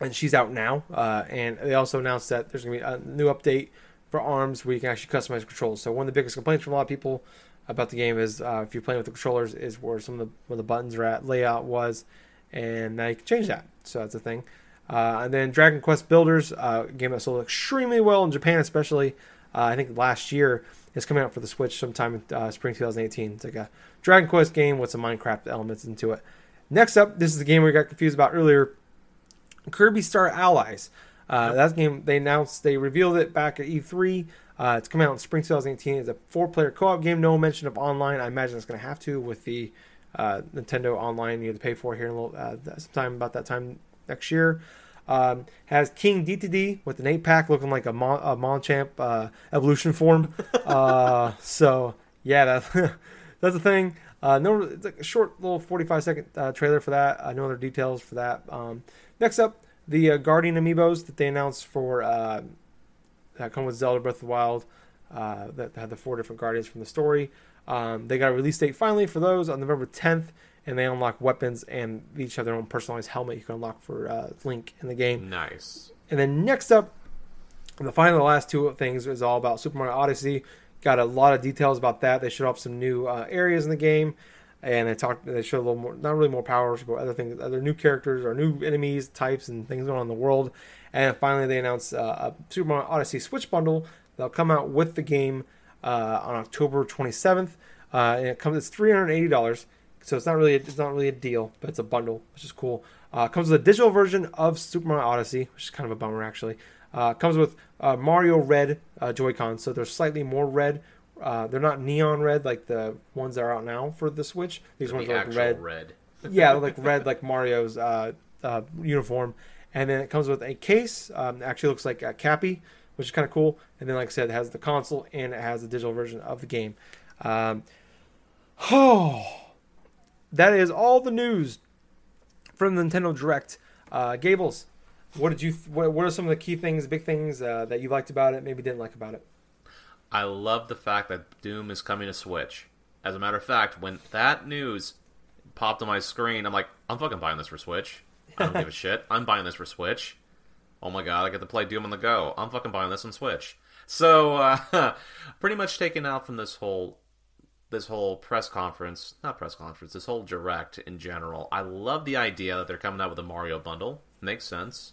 and she's out now. Uh, and they also announced that there's going to be a new update for Arms where you can actually customize controls. So one of the biggest complaints from a lot of people about the game is uh, if you're playing with the controllers is where some of the where the buttons are at layout was, and now you can change that. So that's a thing. Uh, and then Dragon Quest Builders, uh, game that sold extremely well in Japan, especially uh, I think last year, is coming out for the Switch sometime in uh, spring 2018. It's like a Dragon Quest game with some Minecraft elements into it. Next up, this is the game we got confused about earlier Kirby Star Allies. Uh, That game, they announced, they revealed it back at E3. Uh, it's coming out in spring 2018. It's a four player co op game, no mention of online. I imagine it's going to have to with the uh, Nintendo Online you have to pay for here in a little, uh, sometime about that time next year. Um, has King Dedede with an eight pack looking like a, Mon- a Machamp uh, evolution form. uh, so yeah, that, that's the thing. Uh, no, it's like a short little 45 second uh, trailer for that. Uh, no other details for that. Um, next up, the uh, Guardian amiibos that they announced for uh, that come with Zelda Breath of the Wild. Uh, that had the four different guardians from the story. Um, they got a release date finally for those on November 10th, and they unlock weapons and each have their own personalized helmet you can unlock for uh, Link in the game. Nice. And then next up, the final the last two things is all about Super Mario Odyssey. Got a lot of details about that. They showed off some new uh, areas in the game, and they talked. They showed a little more, not really more powers, but other things, other new characters or new enemies, types, and things going on in the world. And finally, they announced uh, a Super Mario Odyssey Switch bundle that'll come out with the game uh, on October 27th. Uh, and it comes. It's three hundred eighty dollars. So it's not really it's not really a deal, but it's a bundle, which is cool. Uh, comes with a digital version of Super Mario Odyssey, which is kind of a bummer actually. Uh, comes with uh, Mario Red Joy Cons, so they're slightly more red. Uh, they're not neon red like the ones that are out now for the Switch. These The ones are like red. red. yeah, like red, like Mario's uh, uh, uniform. And then it comes with a case. Um, it actually looks like a Cappy, which is kind of cool. And then, like I said, it has the console and it has the digital version of the game. Um, oh, that is all the news from the Nintendo Direct. Uh, Gables, what did you? What, what are some of the key things, big things uh, that you liked about it? Maybe didn't like about it. I love the fact that Doom is coming to Switch. As a matter of fact, when that news popped on my screen, I'm like, I'm fucking buying this for Switch. I don't give a shit. I'm buying this for Switch. Oh my god, I get to play Doom on the go. I'm fucking buying this on Switch. So, uh, pretty much taken out from this whole this whole press conference, not press conference, this whole direct in general. I love the idea that they're coming out with a Mario bundle. Makes sense.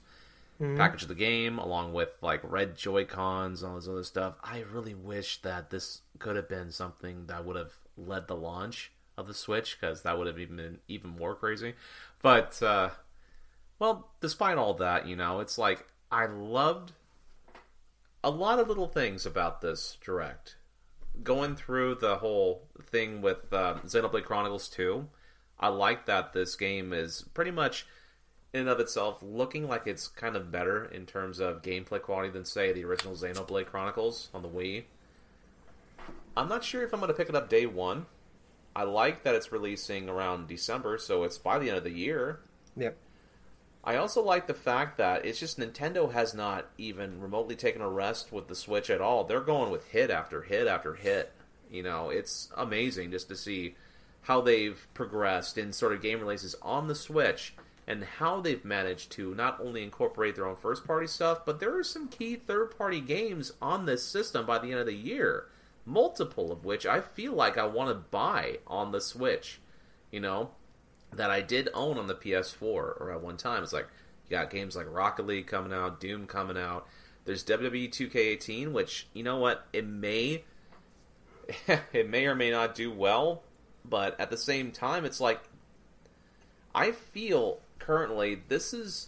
Package of the game along with like red Joy Cons and all this other stuff. I really wish that this could have been something that would have led the launch of the Switch because that would have even been even more crazy. But uh, well, despite all that, you know, it's like I loved a lot of little things about this direct. Going through the whole thing with uh, Xenoblade Chronicles 2, I like that this game is pretty much in and of itself looking like it's kind of better in terms of gameplay quality than say the original Xenoblade Chronicles on the Wii. I'm not sure if I'm going to pick it up day one. I like that it's releasing around December, so it's by the end of the year. Yep. I also like the fact that it's just Nintendo has not even remotely taken a rest with the Switch at all. They're going with hit after hit after hit. You know, it's amazing just to see how they've progressed in sort of game releases on the Switch and how they've managed to not only incorporate their own first party stuff, but there are some key third party games on this system by the end of the year. Multiple of which I feel like I want to buy on the Switch. You know, that I did own on the PS4 or at one time. It's like you got games like Rocket League coming out, Doom coming out. There's WWE 2K18, which you know what it may it may or may not do well, but at the same time, it's like I feel currently this is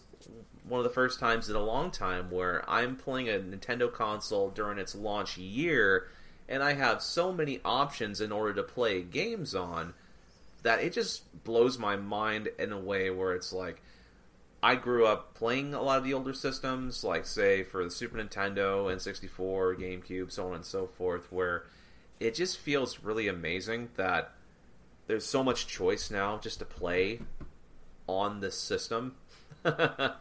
one of the first times in a long time where I'm playing a Nintendo console during its launch year, and I have so many options in order to play games on that it just blows my mind in a way where it's like I grew up playing a lot of the older systems, like say for the Super Nintendo, N64, GameCube, so on and so forth, where it just feels really amazing that there's so much choice now just to play on this system. now,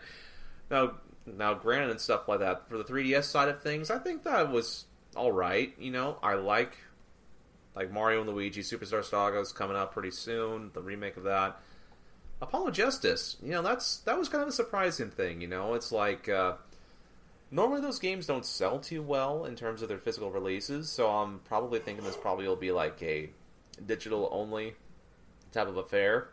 now, granted, and stuff like that for the 3DS side of things, I think that was all right. You know, I like like Mario and Luigi Superstar Saga is coming out pretty soon, the remake of that. Apollo Justice, you know, that's that was kind of a surprising thing. You know, it's like uh, normally those games don't sell too well in terms of their physical releases, so I'm probably thinking this probably will be like a digital only type of affair.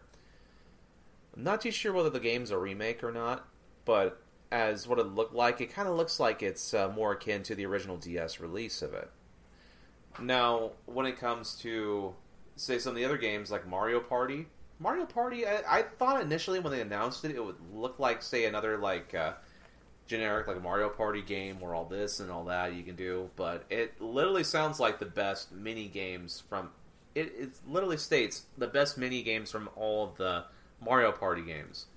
I'm not too sure whether the game's a remake or not, but as what it looked like, it kind of looks like it's uh, more akin to the original DS release of it. Now, when it comes to say some of the other games like Mario Party, Mario Party, I, I thought initially when they announced it, it would look like say another like uh, generic like Mario Party game where all this and all that you can do, but it literally sounds like the best mini games from. It, it literally states the best mini games from all of the Mario Party games.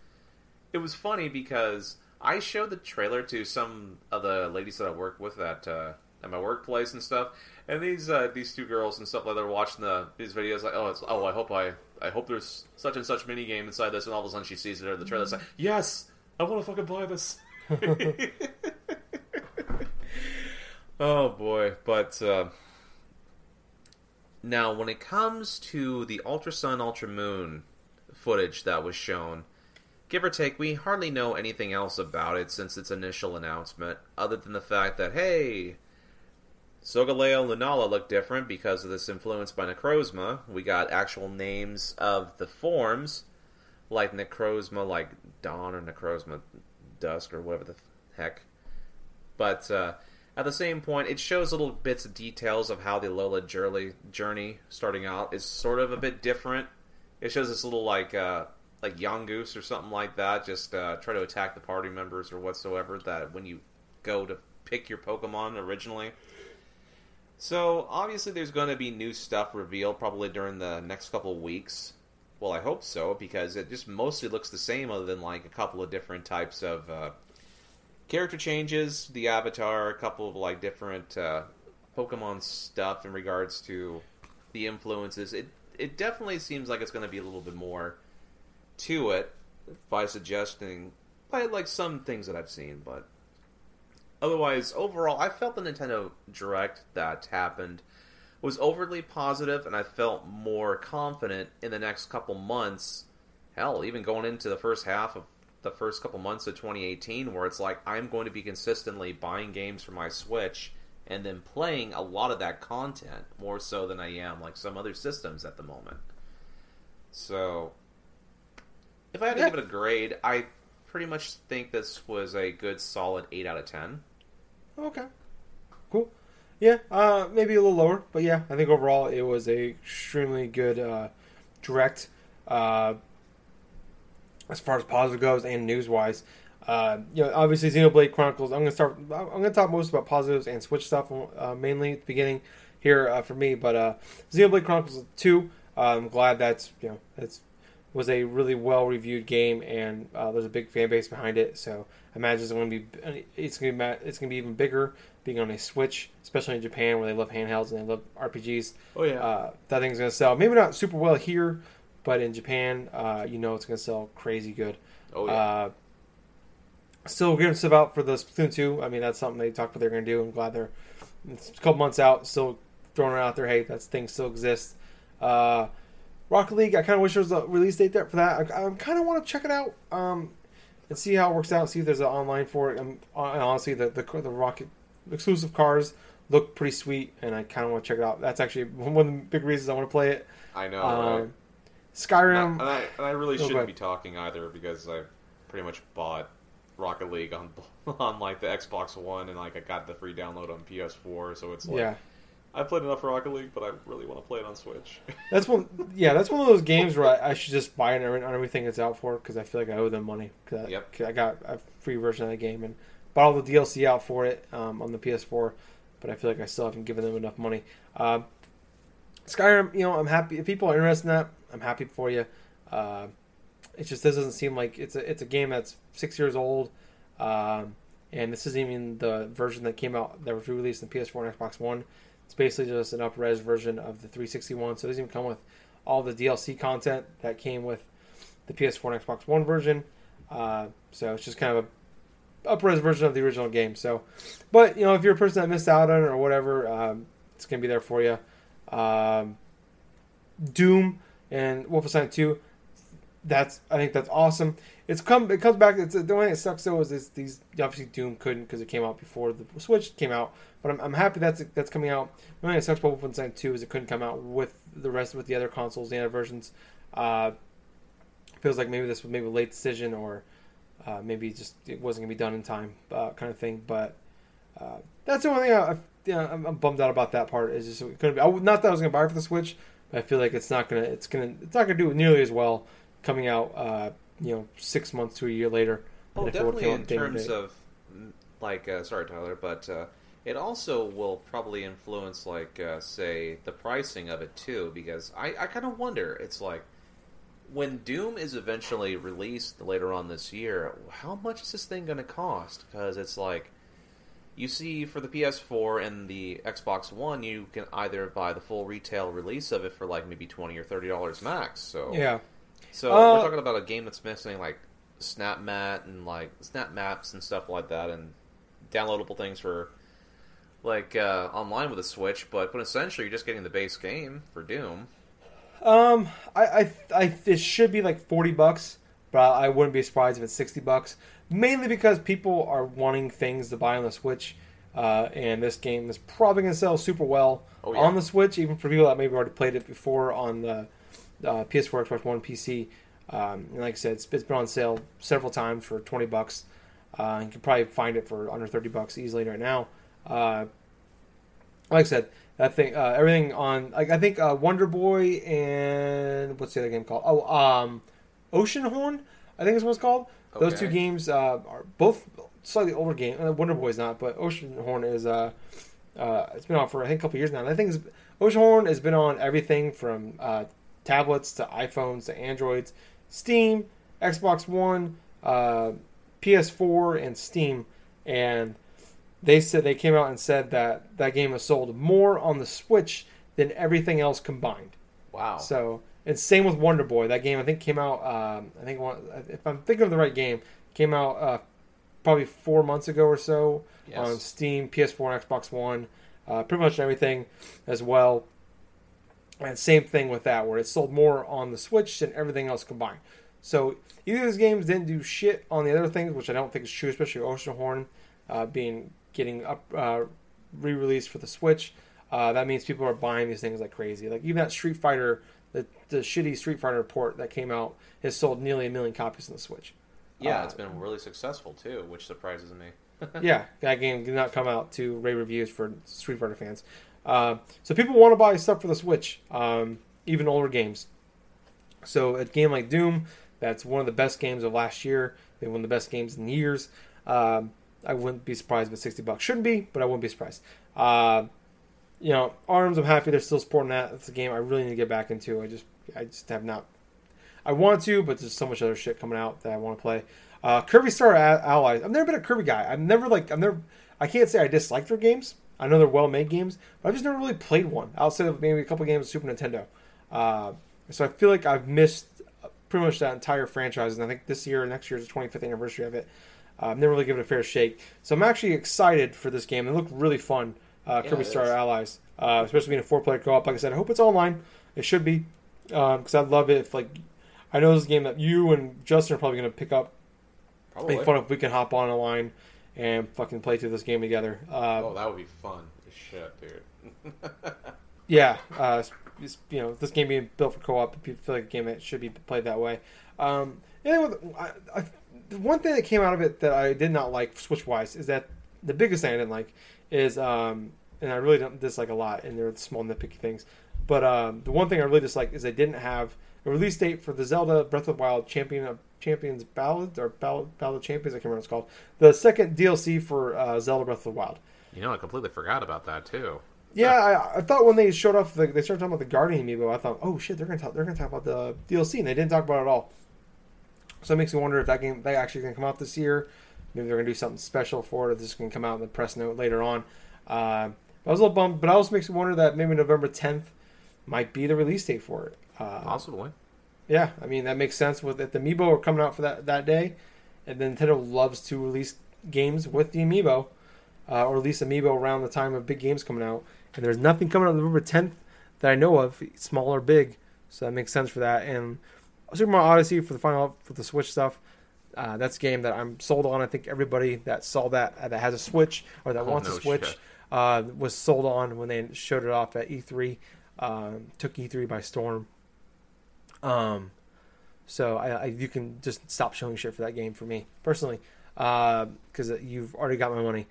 It was funny because I showed the trailer to some of the ladies that I work with at uh, at my workplace and stuff, and these uh, these two girls and stuff like they're watching the these videos like oh it's, oh I hope I I hope there's such and such mini game inside this, and all of a sudden she sees it in the trailer. It's like yes, I want to fucking buy this. oh boy, but. Uh, now, when it comes to the Ultra Sun, Ultra Moon footage that was shown, give or take, we hardly know anything else about it since its initial announcement, other than the fact that, hey, Solgaleo Lunala look different because of this influence by Necrozma. We got actual names of the forms, like Necrozma, like Dawn or Necrozma Dusk or whatever the heck. But, uh, at the same point, it shows little bits of details of how the Alola journey starting out is sort of a bit different. It shows this little like uh, like Yungoos or something like that, just uh, try to attack the party members or whatsoever. That when you go to pick your Pokemon originally. So obviously, there's going to be new stuff revealed probably during the next couple weeks. Well, I hope so because it just mostly looks the same, other than like a couple of different types of. Uh, character changes, the avatar, a couple of like different uh, Pokemon stuff in regards to the influences. It it definitely seems like it's going to be a little bit more to it by suggesting by like some things that I've seen, but otherwise, overall, I felt the Nintendo Direct that happened was overly positive, and I felt more confident in the next couple months. Hell, even going into the first half of the first couple months of 2018 where it's like I'm going to be consistently buying games for my Switch and then playing a lot of that content more so than I am like some other systems at the moment. So if I had to Yeah. give it a grade, I pretty much think this was a good solid 8 out of 10. Okay. Cool. Yeah, uh, maybe a little lower, but yeah, I think overall it was a extremely good uh, direct uh, as far as positive goes and news wise. Uh, you know, obviously Xenoblade Chronicles. I'm gonna start. I'm gonna talk most about positives and Switch stuff uh, mainly at the beginning here uh, for me. But uh, Xenoblade Chronicles Two. Uh, I'm glad that's you know that's was a really well reviewed game and uh, there's a big fan base behind it. So I imagine it's going to be it's to be it's to be even bigger being on a Switch, especially in Japan where they love handhelds and they love RPGs. Oh Uh, that thing's going to sell maybe not super well here, but in Japan, uh, you know it's going to sell crazy good. Oh yeah. Still getting stuff out for the Splatoon 2. I mean, that's something they talked about they're going to do. I'm glad they're it's a couple months out, still throwing it out there. Hey, that thing still exists. Uh, Rocket League, I kind of wish there was a release date there for that. I, I kind of want to check it out um, and see how it works out. See if there's an online for it. Um, and honestly, the, the the Rocket exclusive cars look pretty sweet, and I kind of want to check it out. That's actually one of the big reasons I want to play it. I know. Um, right? Skyrim. and, I, and I really Oh, shouldn't be talking either because I pretty much bought Rocket League on on like the Xbox One, and like I got the free download on PS4. So it's like yeah. I played enough Rocket League, but I really want to play it on Switch. That's one. Yeah, that's one of those games where I, I should just buy it on everything it's out for because I feel like I owe them money. Cause I, Yep. 'cause I got a free version of the game and bought all the DLC out for it um, on the PS4, but I feel like I still haven't given them enough money. Um Skyrim, you know, I'm happy if people are interested in that. I'm happy for you. Uh, it just this doesn't seem like it's a it's a game that's six years old, um, and this isn't even the version that came out that was released in PS4 and Xbox One. It's basically just an up-res version of the 361, so it doesn't even come with all the DLC content that came with the PS4 and Xbox One version. Uh, so it's just kind of a up-res version of the original game. So, but you know, if you're a person that missed out on it or whatever, um, it's gonna be there for you. Um, Doom and Wolfenstein 2. That's I think that's awesome. It's come it comes back. It's the only thing that sucks though is these obviously Doom couldn't because it came out before the Switch came out. But I'm, I'm happy that's that's coming out. The only thing that sucks about Wolfenstein 2 is it couldn't come out with the rest with the other consoles, the other versions. Uh, feels like maybe this was maybe a late decision or uh, maybe just it wasn't gonna be done in time, uh, kind of thing. But uh, that's the only thing I, I know, I'm, I'm bummed out about that part. Is just it couldn't be. I, not that I was gonna buy it for the Switch, but I feel like it's not gonna it's gonna it's not gonna do nearly as well coming out. Uh, you know, six months to a year later. Oh, than if it would've definitely in terms day. of like, uh, sorry, Tyler, but uh, it also will probably influence, like, uh, say, the pricing of it too, because I, I kind of wonder. It's like when Doom is eventually released later on this year, how much is this thing going to cost? Because it's like you see for the PS4 and the Xbox One, you can either buy the full retail release of it for like maybe twenty or thirty dollars max. So Yeah. So Uh, we're talking about a game that's missing like snap map and like snap maps and stuff like that, and downloadable things for like uh, online with a Switch. But but essentially, you're just getting the base game for Doom. Um, I, I, I, it should be like forty bucks, but I wouldn't be surprised if it's sixty bucks. Mainly because people are wanting things to buy on the Switch, uh, and this game is probably going to sell super well Oh, yeah. on the Switch, even for people that maybe already played it before on the uh, PS4, Xbox One, PC. Um, and like I said, it's, it's been on sale several times for twenty bucks. Uh, you can probably find it for under thirty bucks easily right now. Uh, like I said, that thing, uh, everything on, like I think uh, Wonder Boy and what's the other game called? Oh, um, Ocean Horn, I think is what it's called. Those two games uh, are both slightly older game. Uh, Wonder Boy's not, but Ocean Horn is. Uh, uh, it's been on for I think a couple years now. And I think Ocean Horn has been on everything from uh, tablets to iPhones to Androids, Steam, Xbox One, uh, PS4, and Steam. And they said they came out and said that that game has sold more on the Switch than everything else combined. Wow. So, and same with Wonder Boy. That game I think came out. Um, I think one, if I'm thinking of the right game, came out uh, probably four months ago or so Yes. on Steam, PS4, and Xbox One. Uh, pretty much everything as well. And same thing with that, where it sold more on the Switch than everything else combined. So either these games didn't do shit on the other things, which I don't think is true, especially Ocean Horn uh, being getting up uh, re-released for the Switch. Uh, that means people are buying these things like crazy. Like even that Street Fighter, the, the shitty Street Fighter port that came out has sold nearly a million copies on the Switch. yeah, uh, it's been really successful too, which surprises me. yeah, that game did not come out to rave reviews for Street Fighter fans. Uh, so people want to buy stuff for the Switch, um, even older games. So a game like Doom, that's one of the best games of last year. Been one of the best games in years. Um, I wouldn't be surprised if sixty bucks. Shouldn't be, but I wouldn't be surprised. Uh, you know, Arms. I'm happy they're still supporting that. It's a game I really need to get back into. I just, I just have not. I want to, but there's so much other shit coming out that I want to play. Uh, Kirby Star Allies. I've never been a Kirby guy. I've never like. I've never. I can't say I dislike their games. I know they're well-made games, but I've just never really played one outside of maybe a couple games of Super Nintendo. Uh, so I feel like I've missed pretty much that entire franchise, and I think this year, next year is the 25th anniversary of it. Uh, I've never really given it a fair shake, so I'm actually excited for this game. It look really fun. Uh, Yeah, Kirby Star is. Allies, uh, especially being a four-player co-op. Like I said, I hope it's online. It should be, because I'd love it if like I know this is a game that you and Justin are probably going to pick up. Probably. Make fun if we can hop on a line and fucking play through this game together. Uh, oh, that would be fun as shit, dude. Yeah, uh, you know, this game being built for co-op, I feel like a game that should be played that way. Um, anyway, I, I, the one thing that came out of it that I did not like Switch wise is that the biggest thing I didn't like is um and I really don't dislike a lot and they're small nitpicky things. But um, the one thing I really dislike is they didn't have a release date for the Zelda Breath of the Wild Champion of Champions Ballad or Ballad, Ballad Champions. I can't remember what it's called. The second DLC for uh, Zelda Breath of the Wild. You know, I completely forgot about that too. Yeah, I, I thought when they showed off, the, they started talking about the Guardian amiibo. I thought, oh shit, they're gonna talk, they're gonna talk about the DLC, and they didn't talk about it at all. So it makes me wonder if that game they actually gonna come out this year. Maybe they're gonna do something special for it. Or this can come out in the press note later on. Uh, I was a little bummed, but it also makes me wonder that maybe November 10th might be the release date for it. Uh, Possibly. Yeah, I mean that makes sense. With if the amiibo are coming out for that that day, and then Nintendo loves to release games with the amiibo, uh, or release amiibo around the time of big games coming out. And there's nothing coming out November 10th that I know of, small or big. So that makes sense for that. And Super Mario Odyssey for the final for the Switch stuff. Uh, that's a game that I'm sold on. I think everybody that saw that uh, that has a Switch or that Oh, wants no a Switch uh, was sold on when they showed it off at E3. Um, took E3 by storm. Um, so I, I, you can just stop showing shit for that game for me personally, uh, because you've already got my money.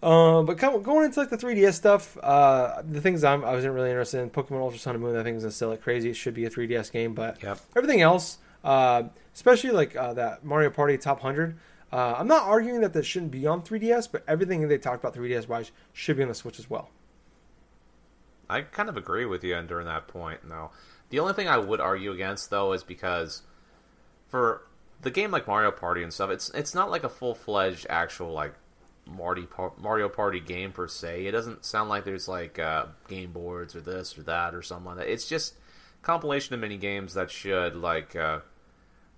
Um, but come, going into like the 3DS stuff, uh, the things I'm, I wasn't really interested in Pokemon Ultra Sun and Moon. I think is gonna sell like crazy. It should be a 3DS game, but Yep. everything else, uh, especially like uh, that Mario Party Top 100. Uh, I'm not arguing that that shouldn't be on 3DS, but everything they talked about 3DS wise should be on the Switch as well. I kind of agree with you during that point. No, the only thing I would argue against though is because for the game like Mario Party and stuff, it's it's not like a full fledged actual like Marty Mario Party game per se. It doesn't sound like there's like uh, game boards or this or that or something like that. It's just compilation of mini games that should like uh,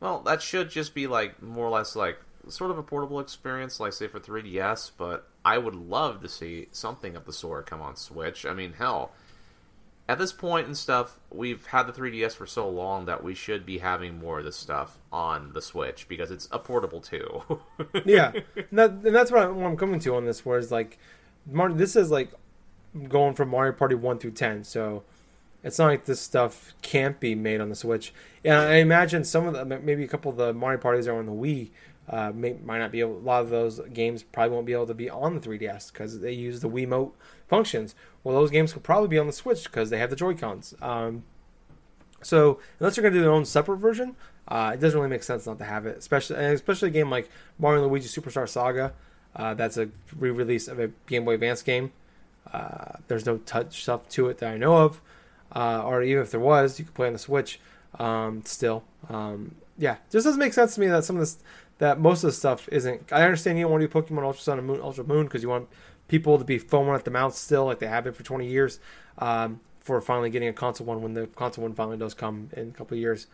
well that should just be like more or less like sort of a portable experience like say for 3ds but i would love to see something of the sort come on switch i mean hell at this point and stuff we've had the 3ds for so long that we should be having more of this stuff on the switch because it's a portable too yeah, and, that, and that's what, I, what I'm coming to on this. Whereas like, this is like going from Mario Party one through ten, so it's not like this stuff can't be made on the Switch. And I imagine some of the maybe a couple of the Mario parties are on the Wii. Uh, may, might not be able. A lot of those games probably won't be able to be on the 3DS because they use the Wiimote functions. Well, those games could probably be on the Switch because they have the Joy Cons. Um, so unless they're going to do their own separate version, uh, it doesn't really make sense not to have it. Especially, especially a game like Mario Luigi Superstar Saga. Uh, that's a re-release of a Game Boy Advance game. Uh, there's no touch stuff to it that I know of, uh, or even if there was, you could play on the Switch. Um, still, um, yeah, just doesn't make sense to me that some of this, that most of the stuff isn't. I understand you don't want to do Pokemon Ultra Sun and Moon, Ultra Moon because you want people to be foaming at the mouth still, like they have been for 20 years, um, for finally getting a console one when the console one finally does come in a couple of years.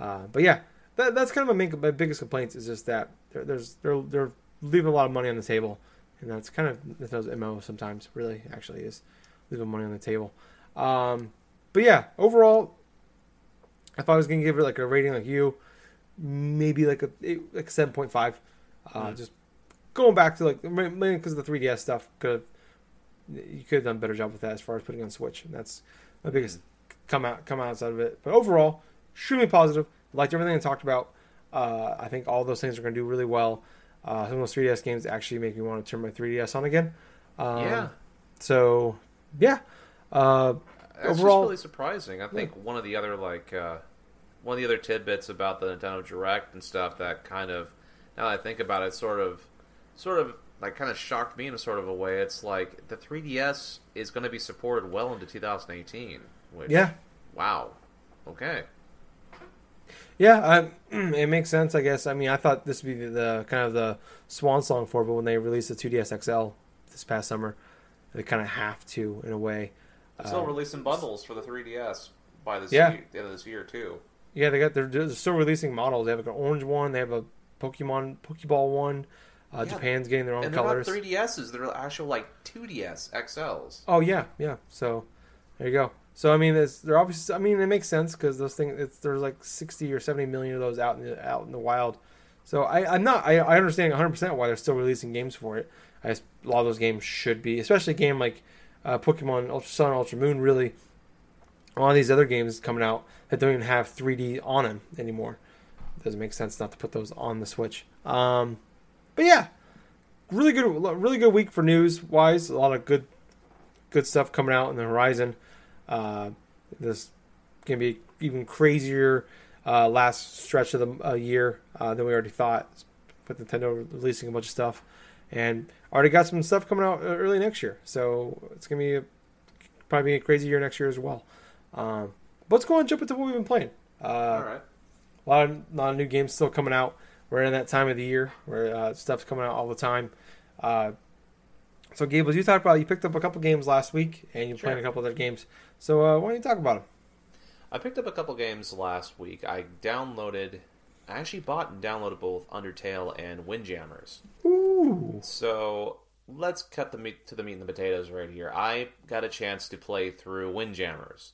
Uh, but yeah, that, that's kind of my, main, my biggest complaints is just that there, there's they're they're leaving a lot of money on the table, and that's kind of Nintendo's mo sometimes. Really, actually, is leaving money on the table. Um, but yeah, overall, if I was gonna give it like a rating like you, maybe like a like seven point five. Uh, Mm. Just going back to like mainly because of the 3DS stuff, could have you could have done a better job with that as far as putting on Switch, and that's my biggest come out come outside of it. But overall, extremely positive. Liked everything I talked about. Uh, I think all those things are going to do really well. Uh, some of those 3DS games actually make me want to turn my 3DS on again. Um, Yeah. So yeah. Uh, That's Overall- just really surprising. I think one of the other like uh, one of the other tidbits about the Nintendo Direct and stuff that kind of now that I think about it, sort of, sort of like kind of shocked me in a sort of a way. It's like the 3DS is going to be supported well into 2018. Which, yeah. Wow. Okay. Yeah, I, it makes sense, I guess. I mean, I thought this would be the, the kind of the swan song for, it, but when they released the 2DS XL this past summer, they kind of have to in a way. They're still Uh, releasing bundles for the 3DS by this Yeah. year, the end of this year too. Yeah, they got they're, they're still releasing models. They have like an orange one. They have a Pokemon Pokeball one. Uh, Yeah, Japan's getting their own And they're colors. not 3DSs; they're actual like 2DS XLs. Oh yeah, yeah. So there you go. So I mean, it's they're obviously. I mean, it makes sense because those things. It's there's like sixty or seventy million of those out in the out in the wild. So I, I'm not. I, I understand 100 percent why they're still releasing games for it. I just, a lot of those games should be, especially a game like uh, Pokemon Ultra Sun, Ultra Moon. Really, a lot of these other games coming out that don't even have 3D on them anymore. doesn't make sense not to put those on the Switch. Um, but yeah, really good, really good week for news wise. A lot of good, good stuff coming out in the horizon. Uh, this can be even crazier uh, last stretch of the uh, year uh, than we already thought. With Nintendo releasing a bunch of stuff, and already got some stuff coming out uh, early next year. So it's gonna be a, probably be a crazy year next year as well. Um, but let's go and jump into what we've been playing. Uh, All right. a lot of, lot of new games still coming out. We're in that time of the year where uh, stuff's coming out all the time. Uh, so, Gables, you talked about you picked up a couple games last week, and you Sure. played a couple other games. So, uh, why don't you talk about them? I picked up a couple games last week. I downloaded, I actually bought and downloaded both Undertale and Windjammers. Ooh, So let's cut the meat to the meat and the potatoes right here. I got a chance to play through Windjammers,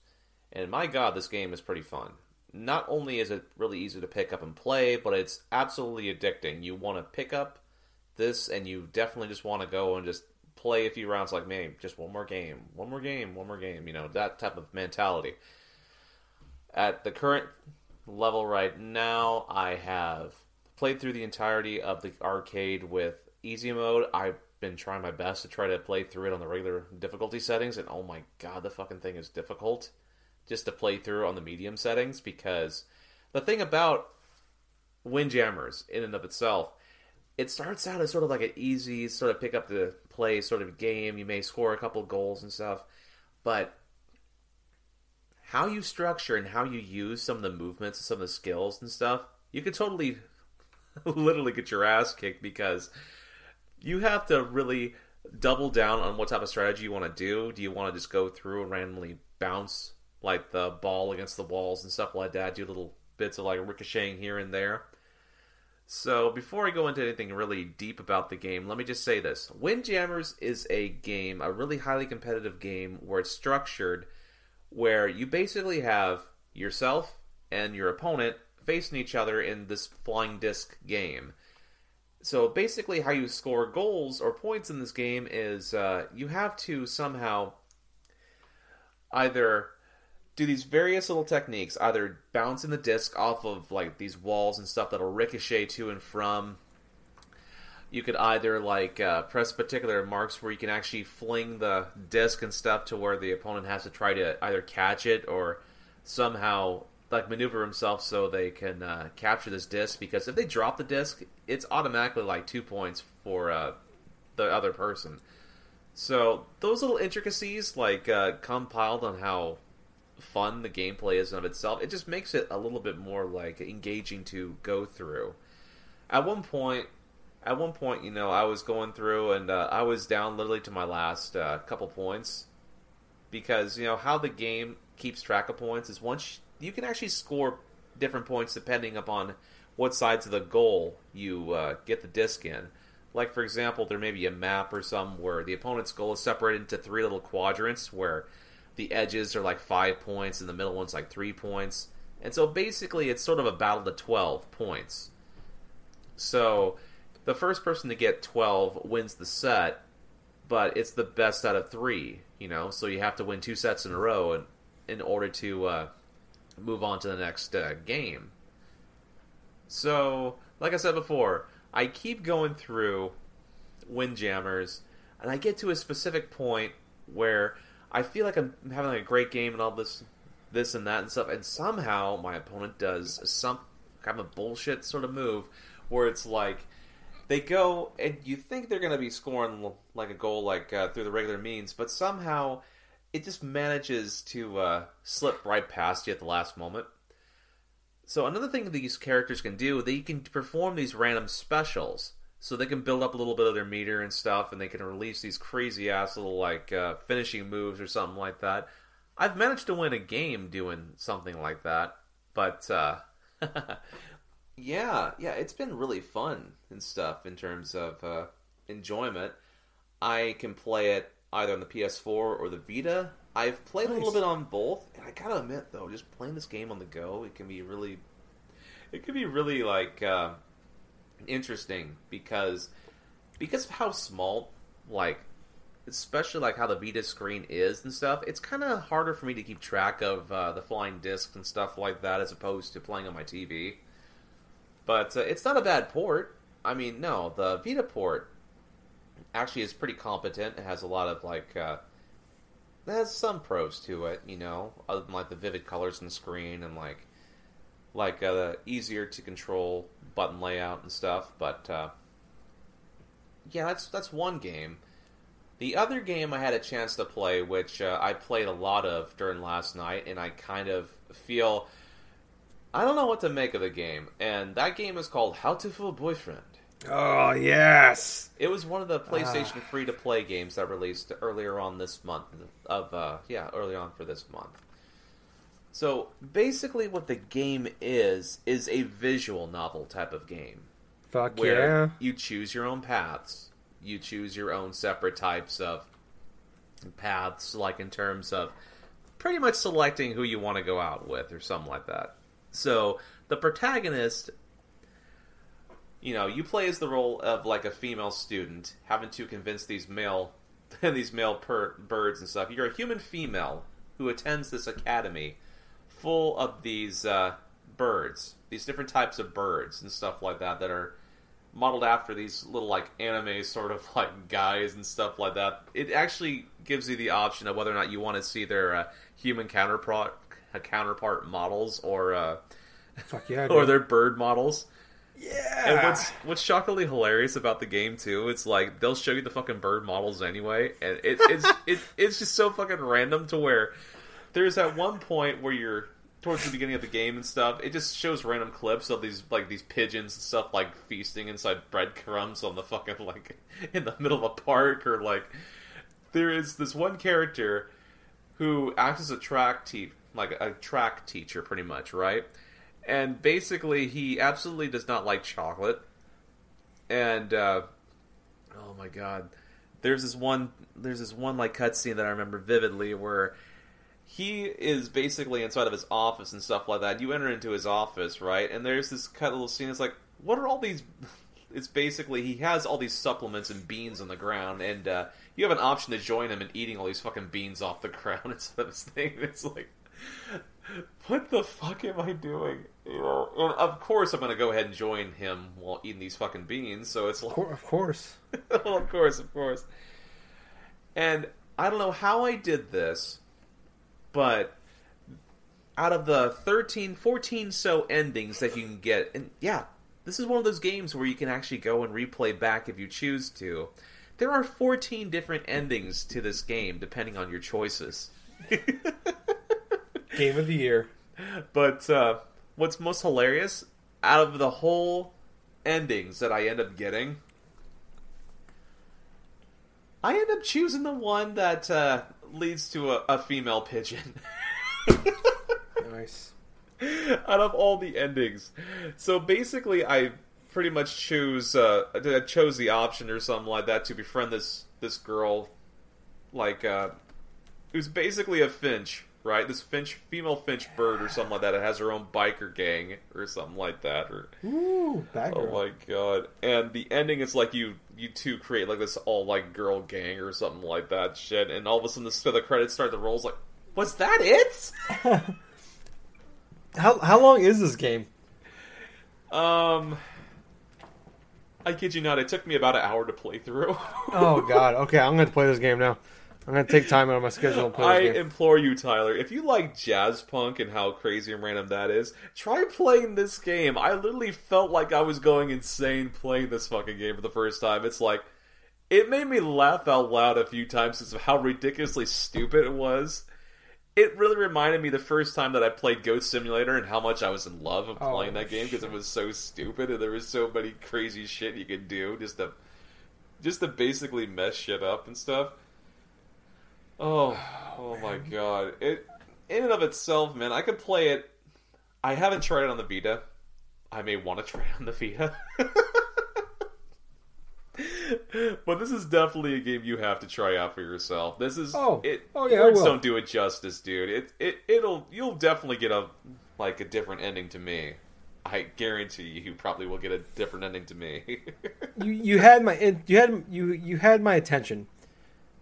and my god, this game is pretty fun. Not only is it really easy to pick up and play, but it's absolutely addicting. You want to pick up this, and you definitely just want to go and just play a few rounds. Like, man, just one more game, one more game, one more game. You know that type of mentality. At the current level right now, I have played through the entirety of the arcade with easy mode. I've been trying my best to try to play through it on the regular difficulty settings, and oh my god, the fucking thing is difficult just to play through on the medium settings because the thing about Windjammers in and of itself, it starts out as sort of like an easy sort of pick up the play sort of game. You may score a couple goals and stuff, but how you structure and how you use some of the movements and some of the skills and stuff, you could totally literally get your ass kicked because you have to really double down on what type of strategy you want to do. Do you want to just go through and randomly bounce like the ball against the walls and stuff like that? Do little bits of like ricocheting here and there. So before I go into anything really deep about the game, let me just say this: Windjammers is a game, a really highly competitive game where it's structured where you basically have yourself and your opponent facing each other in this flying disc game. So basically, how you score goals or points in this game is uh, you have to somehow either do these various little techniques, either bouncing the disc off of like these walls and stuff that'll ricochet to and from. You could either like uh, press particular marks where you can actually fling the disc and stuff to where the opponent has to try to either catch it or somehow like maneuver himself so they can uh, capture this disc. Because if they drop the disc, it's automatically like two points for uh, the other person. So those little intricacies, like uh, compiled on how fun the gameplay is in of itself, it just makes it a little bit more like engaging to go through. At one point, at one point, you know, I was going through and uh, I was down literally to my last uh, couple points because you know how the game keeps track of points is once you can actually score different points depending upon what sides of the goal you uh, get the disc in. Like for example, there may be a map or some where the opponent's goal is separated into three little quadrants where the edges are like five points and the middle one's like three points. And so basically, it's sort of a battle to twelve points. So the first person to get 12 wins the set, but it's the best out of three, you know, so you have to win two sets in a row in, in order to uh, move on to the next uh, game. So, like I said before, I keep going through Windjammers, and I get to a specific point where I feel like I'm having like a great game and all this, this and that and stuff, and somehow my opponent does some kind of bullshit sort of move where it's like they go and you think they're going to be scoring like a goal like uh, through the regular means, but somehow it just manages to uh, slip right past you at the last moment. So another thing these characters can do, they can perform these random specials. So they can build up a little bit of their meter and stuff, and they can release these crazy ass little like uh, finishing moves or something like that. I've managed to win a game doing something like that, but uh, yeah, yeah, it's been really fun and stuff in terms of uh, enjoyment. I can play it either on the PS4 or the Vita. I've played a little bit on both, and I gotta admit though, just playing this game on the go, it can be really, it can be really like uh, interesting because because of how small, like especially like how the Vita screen is and stuff. It's kind of harder for me to keep track of uh, the flying discs and stuff like that as opposed to playing on my TV. But uh, it's not a bad port. I mean, no, the Vita port actually is pretty competent. It has a lot of like, uh, it has some pros to it, you know, other than like the vivid colors on the screen and like, like uh, easier to control button layout and stuff. But uh, yeah, that's that's one game. The other game I had a chance to play, which uh, I played a lot of during last night, and I kind of feel I don't know what to make of the game. And that game is called Hatoful Boyfriend. Oh yes. It was one of the PlayStation free to play games that released earlier on this month. Of uh, yeah, early on for this month. So basically, what the game is is a visual novel type of game Fuck where yeah. you choose your own paths. You choose your own separate types of paths, like in terms of pretty much selecting who you want to go out with or something like that. So the protagonist, you know, you play as the role of like a female student having to convince these male these male per- birds and stuff. You're a human female who attends this academy full of these uh, birds, these different types of birds and stuff like that that are modeled after these little like anime sort of like guys and stuff like that. It actually gives you the option of whether or not you want to see their uh, human counterpart counterpart models or uh, Fuck yeah. or their bird models. yeah. And what's what's shockingly hilarious about the game too, it's like they'll show you the fucking bird models anyway, and it, it's it, it's just so fucking random to where there's that one point where you're towards the beginning of the game and stuff, it just shows random clips of these like these pigeons and stuff like feasting inside breadcrumbs on the fucking like in the middle of a park or like there is this one character who acts as a track te- like a track teacher pretty much, right? And basically he absolutely does not like chocolate. And uh oh my god. There's this one there's this one like cutscene that I remember vividly where he is basically inside of his office and stuff like that. You enter into his office, right? And there's this cut little scene. It's like, what are all these? It's basically he has all these supplements and beans on the ground, and uh, you have an option to join him in eating all these fucking beans off the ground instead of his thing. It's like, what the fuck am I doing? You know, and of course I'm gonna go ahead and join him while eating these fucking beans. So it's Of like, of course. well, of course, of course. And I don't know how I did this, but out of the 13, 14 so endings that you can get, and yeah, this is one of those games where you can actually go and replay back if you choose to. There are 14 different endings to this game, depending on your choices. Game of the year. But uh, what's most hilarious, out of the whole endings that I end up getting, I end up choosing the one that uh, leads to a, a female pigeon. Nice. out of all the endings. So basically, I pretty much choose uh, I chose the option or something like that to befriend this this girl, like uh, who's basically a finch, right? This finch, female finch bird or something like that. It has her own biker gang or something like that. Or Ooh, bad oh my god! And the ending is like you you two create like this all like girl gang or something like that shit. And all of a sudden, the, the credits start to roll. It's like, was that it? How how long is this game? Um, I kid you not, it took me about an hour to play through. Oh god. Okay, I'm gonna play this game now. I'm gonna take time out of my schedule and play I this game. implore you, Tyler, if you like Jazzpunk and how crazy and random that is, try playing this game. I literally felt like I was going insane playing this fucking game for the first time. It's like, it made me laugh out loud a few times because of how ridiculously stupid it was. It really reminded me the first time that I played Goat Simulator and how much I was in love of Oh, playing that game because it was so stupid and there was so many crazy shit you could do just to just to basically mess shit up and stuff. Oh, oh my god! It in and of itself, man, I could play it. I haven't tried it on the Vita. I may want to try it on the Vita. but this is definitely a game you have to try out for yourself. This is Oh. it. Oh, yeah, words don't do it justice, dude. It it it'll you'll definitely get a like a different ending to me. I guarantee you, you probably will get a different ending to me. You you had my you had you you had my attention,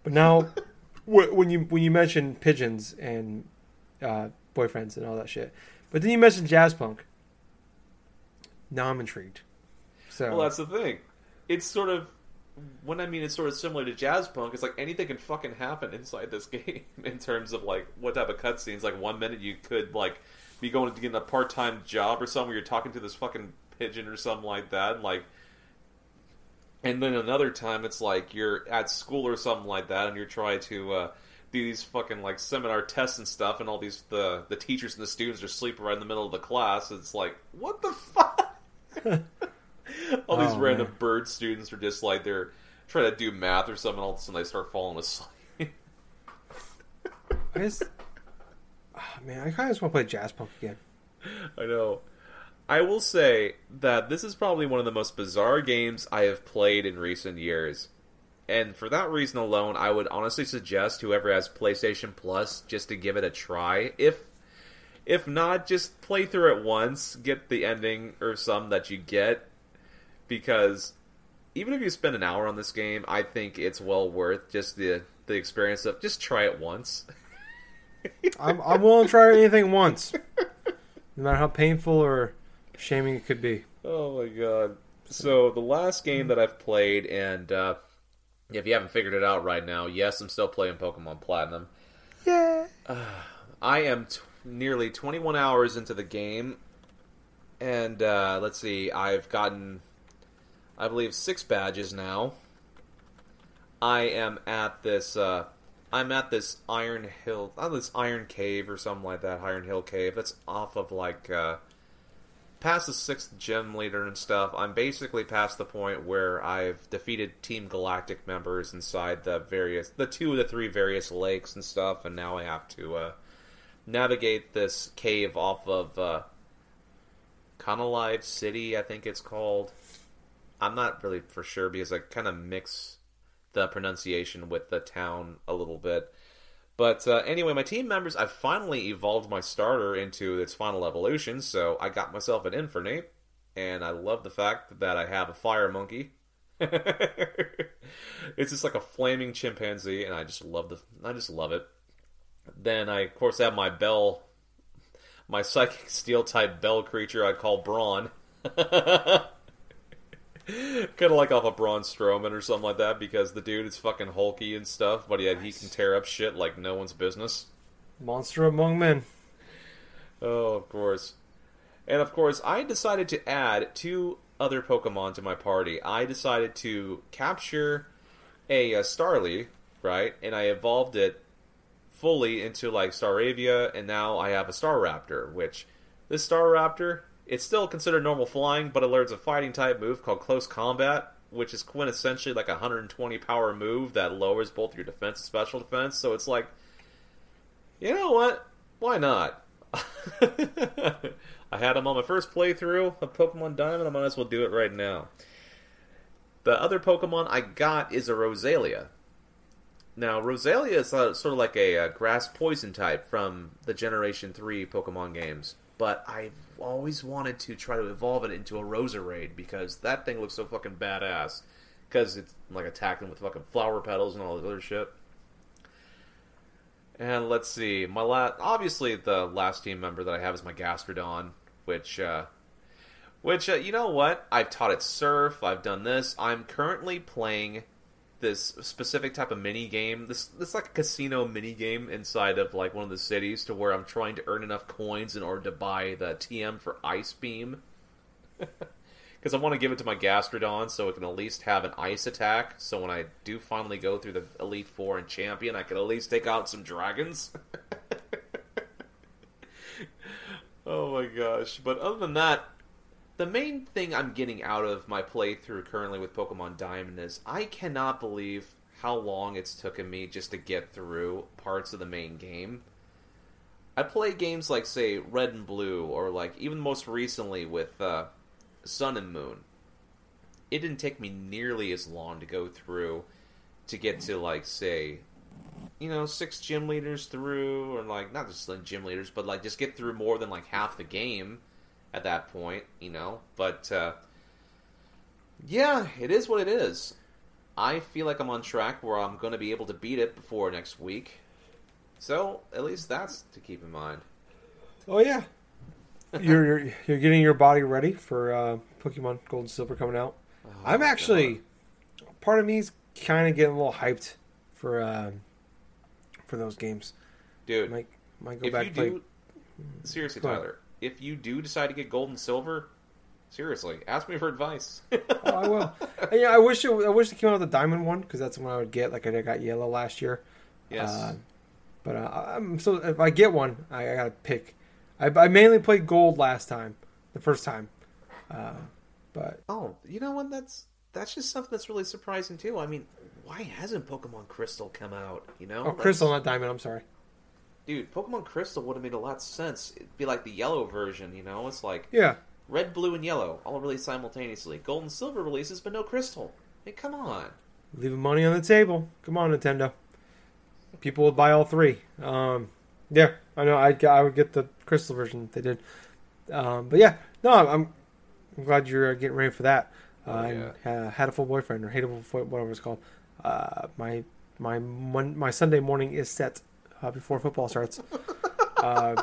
but now when you when you mentioned pigeons and uh, boyfriends and all that shit, but then you mentioned Jazzpunk. now I'm intrigued. So Well, that's the thing. It's sort of when I mean it's sort of similar to Jazzpunk. It's like anything can fucking happen inside this game in terms of like what type of cutscenes. Like one minute you could like be going to get a part time job or something where you're talking to this fucking pigeon or something like that, and like. And then another time, it's like you're at school or something like that, and you're trying to uh, do these fucking like seminar tests and stuff, and all these the the teachers and the students are sleeping right in the middle of the class. It's like, what the fuck? all these Oh, random man. bird students are just like they're trying to do math or something. All of a sudden, they start falling asleep. I just, Ah, man, I kind of just want to play Jazzpunk again. I know. I will say that this is probably one of the most bizarre games I have played in recent years. And for that reason alone, I would honestly suggest whoever has PlayStation Plus just to give it a try. If if not, just play through it once, get the ending or some that you get because even if you spend an hour on this game, I think it's well worth just the the experience of just try it once. I'm, I'm willing to try anything once, no matter how painful or shaming it could be. Oh my god. So the last game that I've played, and uh, if you haven't figured it out right now, yes, I'm still playing Pokemon Platinum. Yeah. I am t- nearly 21 hours into the game, and uh, let's see, I've gotten, I believe, six badges now. I am at this, uh, I'm at this Iron Hill, this Iron Cave or something like that, Iron Hill Cave. That's off of like, uh, past the sixth gym leader and stuff. I'm basically past the point where I've defeated Team Galactic members inside the various, the two of the three various lakes and stuff, and now I have to, uh, navigate this cave off of uh, Canalave City, I think it's called. I'm not really for sure because I kind of mix the pronunciation with the town a little bit. But uh, anyway, my team members, I've finally evolved my starter into its final evolution, so I got myself an Infernape, and I love the fact that I have a Fire Monkey. it's just like a flaming chimpanzee, and I just love the, I just love it. Then I, of course, have my bell, my psychic steel type bell creature I call Brawn. kind of like off of Braun Strowman or something like that because the dude is fucking hulky and stuff, but yet he can tear up shit like no one's business. Monster among men. Oh, of course. And of course, I decided to add two other Pokemon to my party. I decided to capture a, uh Starly, right? And I evolved it fully into like Staravia, and now I have a Staraptor, which this Staraptor, it's still considered normal flying, but it learns a fighting type move called Close Combat, which is quintessentially like a 120 power move that lowers both your defense and special defense. So it's like, you know what? Why not? I had him on my first playthrough of Pokemon Diamond. I might as well do it right now. The other Pokemon I got is a Roselia. Now, Roselia is uh, sort of like a, uh grass poison type from the Generation 3 Pokemon games. But I've always wanted to try to evolve it into a Roserade because that thing looks so fucking badass. Because it's like attacking with fucking flower petals and all this other shit. And let's see, my la- obviously the last team member that I have is my Gastrodon, which, uh, which uh, you know what? I've taught it surf. I've done this. I'm currently playing this specific type of mini game. This this like a casino mini game inside of like one of the cities to where I'm trying to earn enough coins in order to buy the TM for Ice Beam. Because I want to give it to my Gastrodon so it can at least have an ice attack. So when I do finally go through the Elite Four and Champion, I can at least take out some dragons. oh my gosh. But other than that, the main thing I'm getting out of my playthrough currently with Pokemon Diamond is I cannot believe how long it's taken me just to get through parts of the main game. I play games like, say, Red and Blue, or like even most recently with uh, Sun and Moon. It didn't take me nearly as long to go through to get to, like, say, you know, six gym leaders through, or like, not just gym leaders, but like just get through more than like half the game at that point, you know. But uh, yeah, it is what it is. I feel like I'm on track where I'm going to be able to beat it before next week. So at least that's to keep in mind. Oh yeah. you're, you're you're getting your body ready for uh, Pokemon Gold and Silver coming out. Oh, I'm actually part of me's kind of getting a little hyped for uh, for those games. Dude. Might might go if back you play. do, seriously. Tyler, if you do decide to get gold and silver, seriously, ask me for advice. Oh, I will. And, yeah, I wish it, I wish it came out with the diamond one because that's when I would get. Like I got yellow last year. yes, Uh, but uh, I'm so if I get one, I, I gotta pick. I, I mainly played gold last time, the first time. Uh, but Oh, you know what? That's that's just something that's really surprising too. I mean, why hasn't Pokemon Crystal come out? You know, oh, That's- crystal, not diamond. I'm sorry. Dude. Pokemon Crystal would have made a lot of sense. It'd be like the yellow version. You know, it's like Yeah, red, blue, and yellow all released simultaneously. Gold and silver releases, but no Crystal. Hey, come on. leaving money on the table. Come on, Nintendo. People would buy all three. Um, yeah, I know. I I would get the crystal version. if They did. Um, but yeah, no, I'm, I'm glad you're uh, getting ready for that. Uh, Oh, and, uh, Hatoful Boyfriend or hateable whatever it's called. Uh, my my my Sunday morning is set uh, before football starts. uh,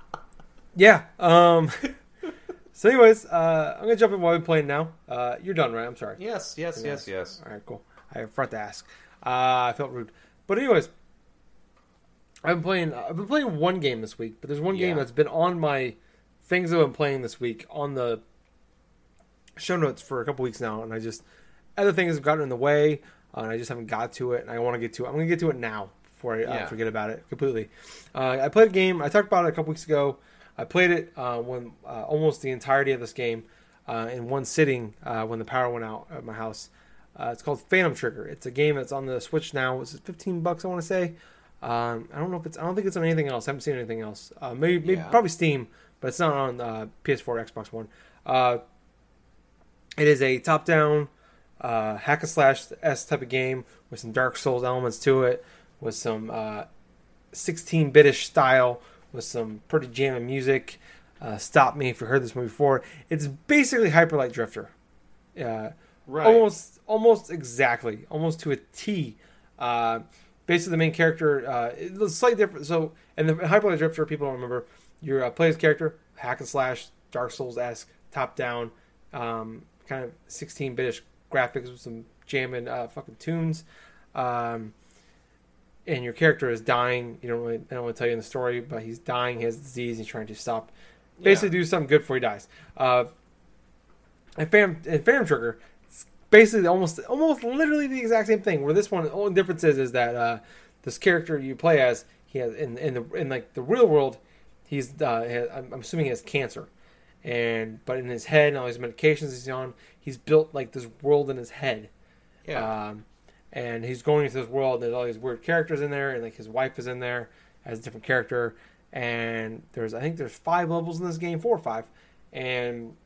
yeah. Um. So, anyways, uh, I'm gonna jump in while we're playing now. Uh, you're done, right? I'm sorry. Yes, yes, yes, yes. All right, cool. I forgot to ask. Uh, I felt rude, but anyways, I've been playing. I've been playing one game this week, but there's one game that's been on my things I've been playing this week on the show notes for a couple weeks now, and I just other things have gotten in the way, uh, and I just haven't got to it, and I want to get to it. I'm gonna get to it now before I uh, forget about it completely. Uh, I played a game. I talked about it a couple weeks ago. I played it uh, when uh, almost the entirety of this game uh, in one sitting uh, when the power went out at my house. Uh, it's called Phantom Trigger. It's a game that's on the Switch now. It's 15 bucks, I want to say. Um, I don't know if it's. I don't think it's on anything else. I haven't seen anything else. Uh, maybe, maybe Yeah. probably Steam, but it's not on uh, PS4, Xbox One. Uh, it is a top-down uh, hack and slash s type of game with some Dark Souls elements to it, with some uh, 16-bitish style, with some pretty jamming music. Uh, stop me if you heard this one before. It's basically Hyper Light Drifter. Uh, Right. almost almost exactly almost to a t uh basically the main character uh it's slightly different so and the hyper Light drifter people don't remember your uh, player's character hack and slash dark souls-esque top down um kind of 16-bitish graphics with some jamming uh fucking tunes um and your character is dying you don't really i don't want to tell you in the story but he's dying he has disease he's trying to stop basically do something good before he dies uh and Phantom, and Phantom Trigger, it's basically almost almost literally the exact same thing. Where this one, the only difference is is that uh, this character you play as, he has in in the in like the real world, he's uh, has, I'm, I'm assuming he has cancer, and but in his head and all these medications he's on, he's built like this world in his head. yeah. Um, and he's going into this world, and there's all these weird characters in there, and like his wife is in there as a different character. And there's, I think there's five levels in this game, four or five. And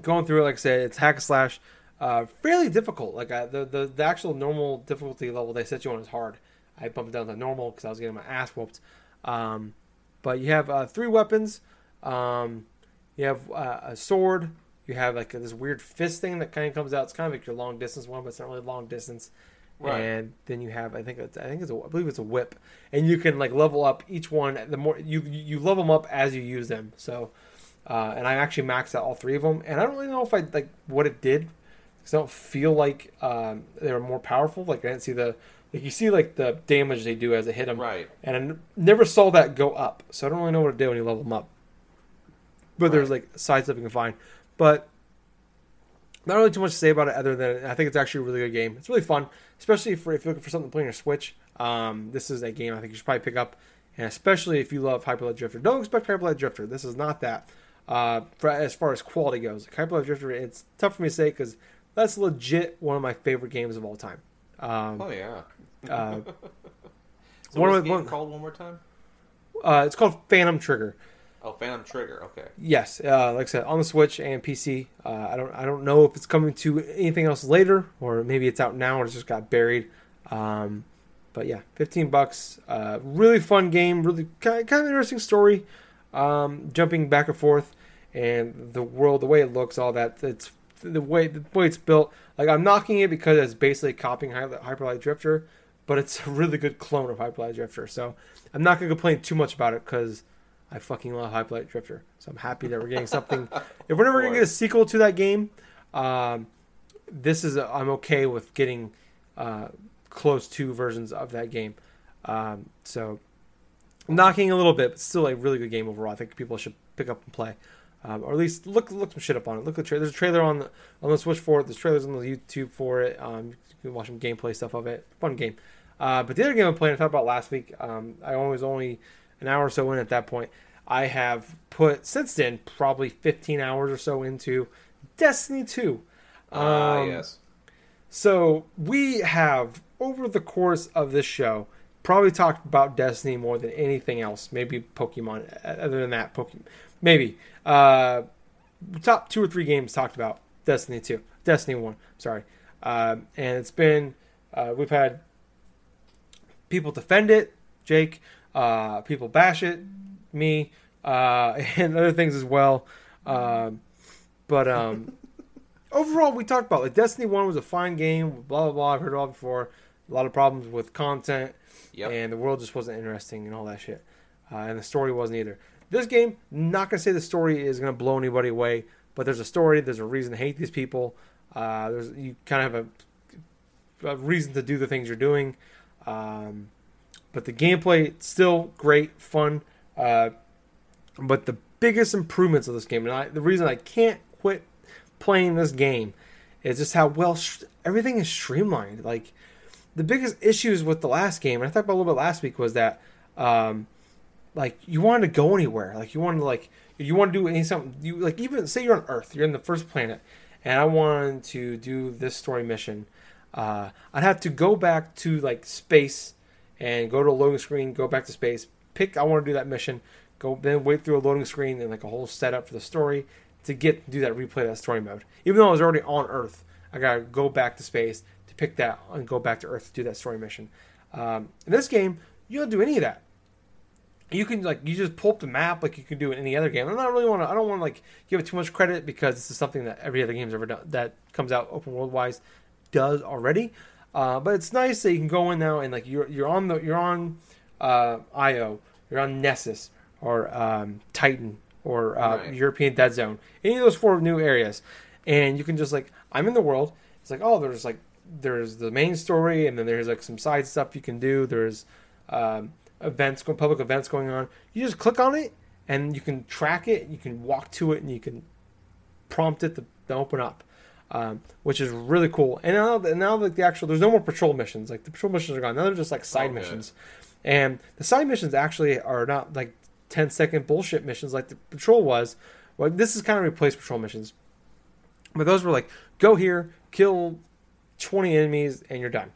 going through it, like I said, it's hack and slash, uh, fairly difficult. Like uh, the, the the actual normal difficulty level they set you on is hard. I bumped down to normal because I was getting my ass whooped. Um, but you have uh, three weapons. Um, you have uh, a sword. You have like this weird fist thing that kind of comes out. It's kind of like your long distance one, but it's not really long distance. Right. And then you have, I think, it's, I think it's, a, I believe it's a whip, and you can like level up each one. The more you you level them up as you use them. So, uh, and I actually maxed out all three of them, and I don't really know if I like what it did because I don't feel like um, they were more powerful. Like I didn't see the like you see like the damage they do as they hit them, Right. and I n- never saw that go up. So I don't really know what it did when you level them up. But there's like side stuff you can find, but not really too much to say about it other than I think it's actually a really good game. It's really fun, especially for if you're looking for something to play on your Switch. Um, this is a game I think you should probably pick up, and especially if you love Hyper Light Drifter. Don't expect Hyper Light Drifter. This is not that. Uh, for, as far as quality goes, Hyper Light Drifter, it's tough for me to say because that's legit one of my favorite games of all time. Um, Oh yeah. uh, So one of the the- game one- called one more time? uh, it's called Phantom Trigger. Oh, Phantom Trigger. Okay. Yes, uh, like I said, on the Switch and PC. Uh, I don't, I don't know if it's coming to anything else later, or maybe it's out now and it just got buried. Um, but yeah, fifteen bucks. Uh, really fun game. Really kind, kind of interesting story. Um, jumping back and forth, and the world, the way it looks, all that. It's the way the way it's built. Like I'm knocking it because it's basically copying Hy- Hyper Light Drifter, but it's a really good clone of Hyper Light Drifter. So I'm not gonna complain too much about it because I fucking love Light Drifter, so I'm happy that we're getting something. if we're never gonna get a sequel to that game, um, this is i am okay with getting uh, close to versions of that game. Um, so knocking a little bit, but still a really good game overall. I think people should pick up and play, um, or at least look look some shit up on it. Look at the tra- there's a trailer on the on the Switch for it. There's trailers on the YouTube for it. Um, you can watch some gameplay stuff of it. Fun game. Uh, but the other game I'm playing, I talked about last week. Um, I was only an hour or so in at that point. I have put since then probably 15 hours or so into Destiny 2. Ah, Um, yes. So we have over the course of this show probably talked about Destiny more than anything else. Maybe Pokemon. uh, Other than that, Pokemon. Maybe uh, top two or three games talked about Destiny two, Destiny one. Sorry, um, and it's been uh, we've had people defend it, Jake. Uh, people bash it, me, uh, and other things as well. Um, but um, overall, we talked about like Destiny One was a fine game. Blah blah blah. I've heard it all before. A lot of problems with content, Yep. and the world just wasn't interesting and all that shit. Uh, and the story wasn't either. This game, not gonna say the story is gonna blow anybody away, but there's a story. There's a reason to hate these people. Uh, there's you kind of have a, a reason to do the things you're doing. Um, but the gameplay still great, fun. Uh, but the biggest improvements of this game, and I, the reason I can't quit playing this game, is just how well sh- everything is streamlined. Like the biggest issues with the last game, and I talked about a little bit last week, was that um, like you wanted to go anywhere, like you wanted to like you want to do any something you like even say you're on Earth, you're in the first planet, and I wanted to do this story mission. Uh, I'd have to go back to like space and go to a loading screen, go back to space, pick I want to do that mission, go then wait through a loading screen and like a whole setup for the story to get do that replay that story mode. Even though I was already on Earth, I gotta go back to space to pick that and go back to Earth to do that story mission. Um, in this game, you don't do any of that. You can like you just pull up the map like you can do in any other game. I'm not really want to. I don't want to like give it too much credit because this is something that every other game's ever done that comes out open world wise does already. Uh, but it's nice that you can go in now and like you're you're on the you're on uh, IO, you're on Nessus or um, Titan or uh, Right. European Dead Zone, any of those four new areas, and you can just like I'm in the world. It's like oh, there's like there's the main story, and then there's like some side stuff you can do. There's um, events, public events going on. You just click on it, and you can track it. You can walk to it, and you can prompt it to, to open up, um, which is really cool. And now, now that the actual there's no more patrol missions. Like the patrol missions are gone. Now they're just like side Oh, good. missions, and the side missions actually are not like 10 second bullshit missions like the patrol was. Well, this is kind of replaced patrol missions, but those were like go here, kill 20 enemies, and you're done.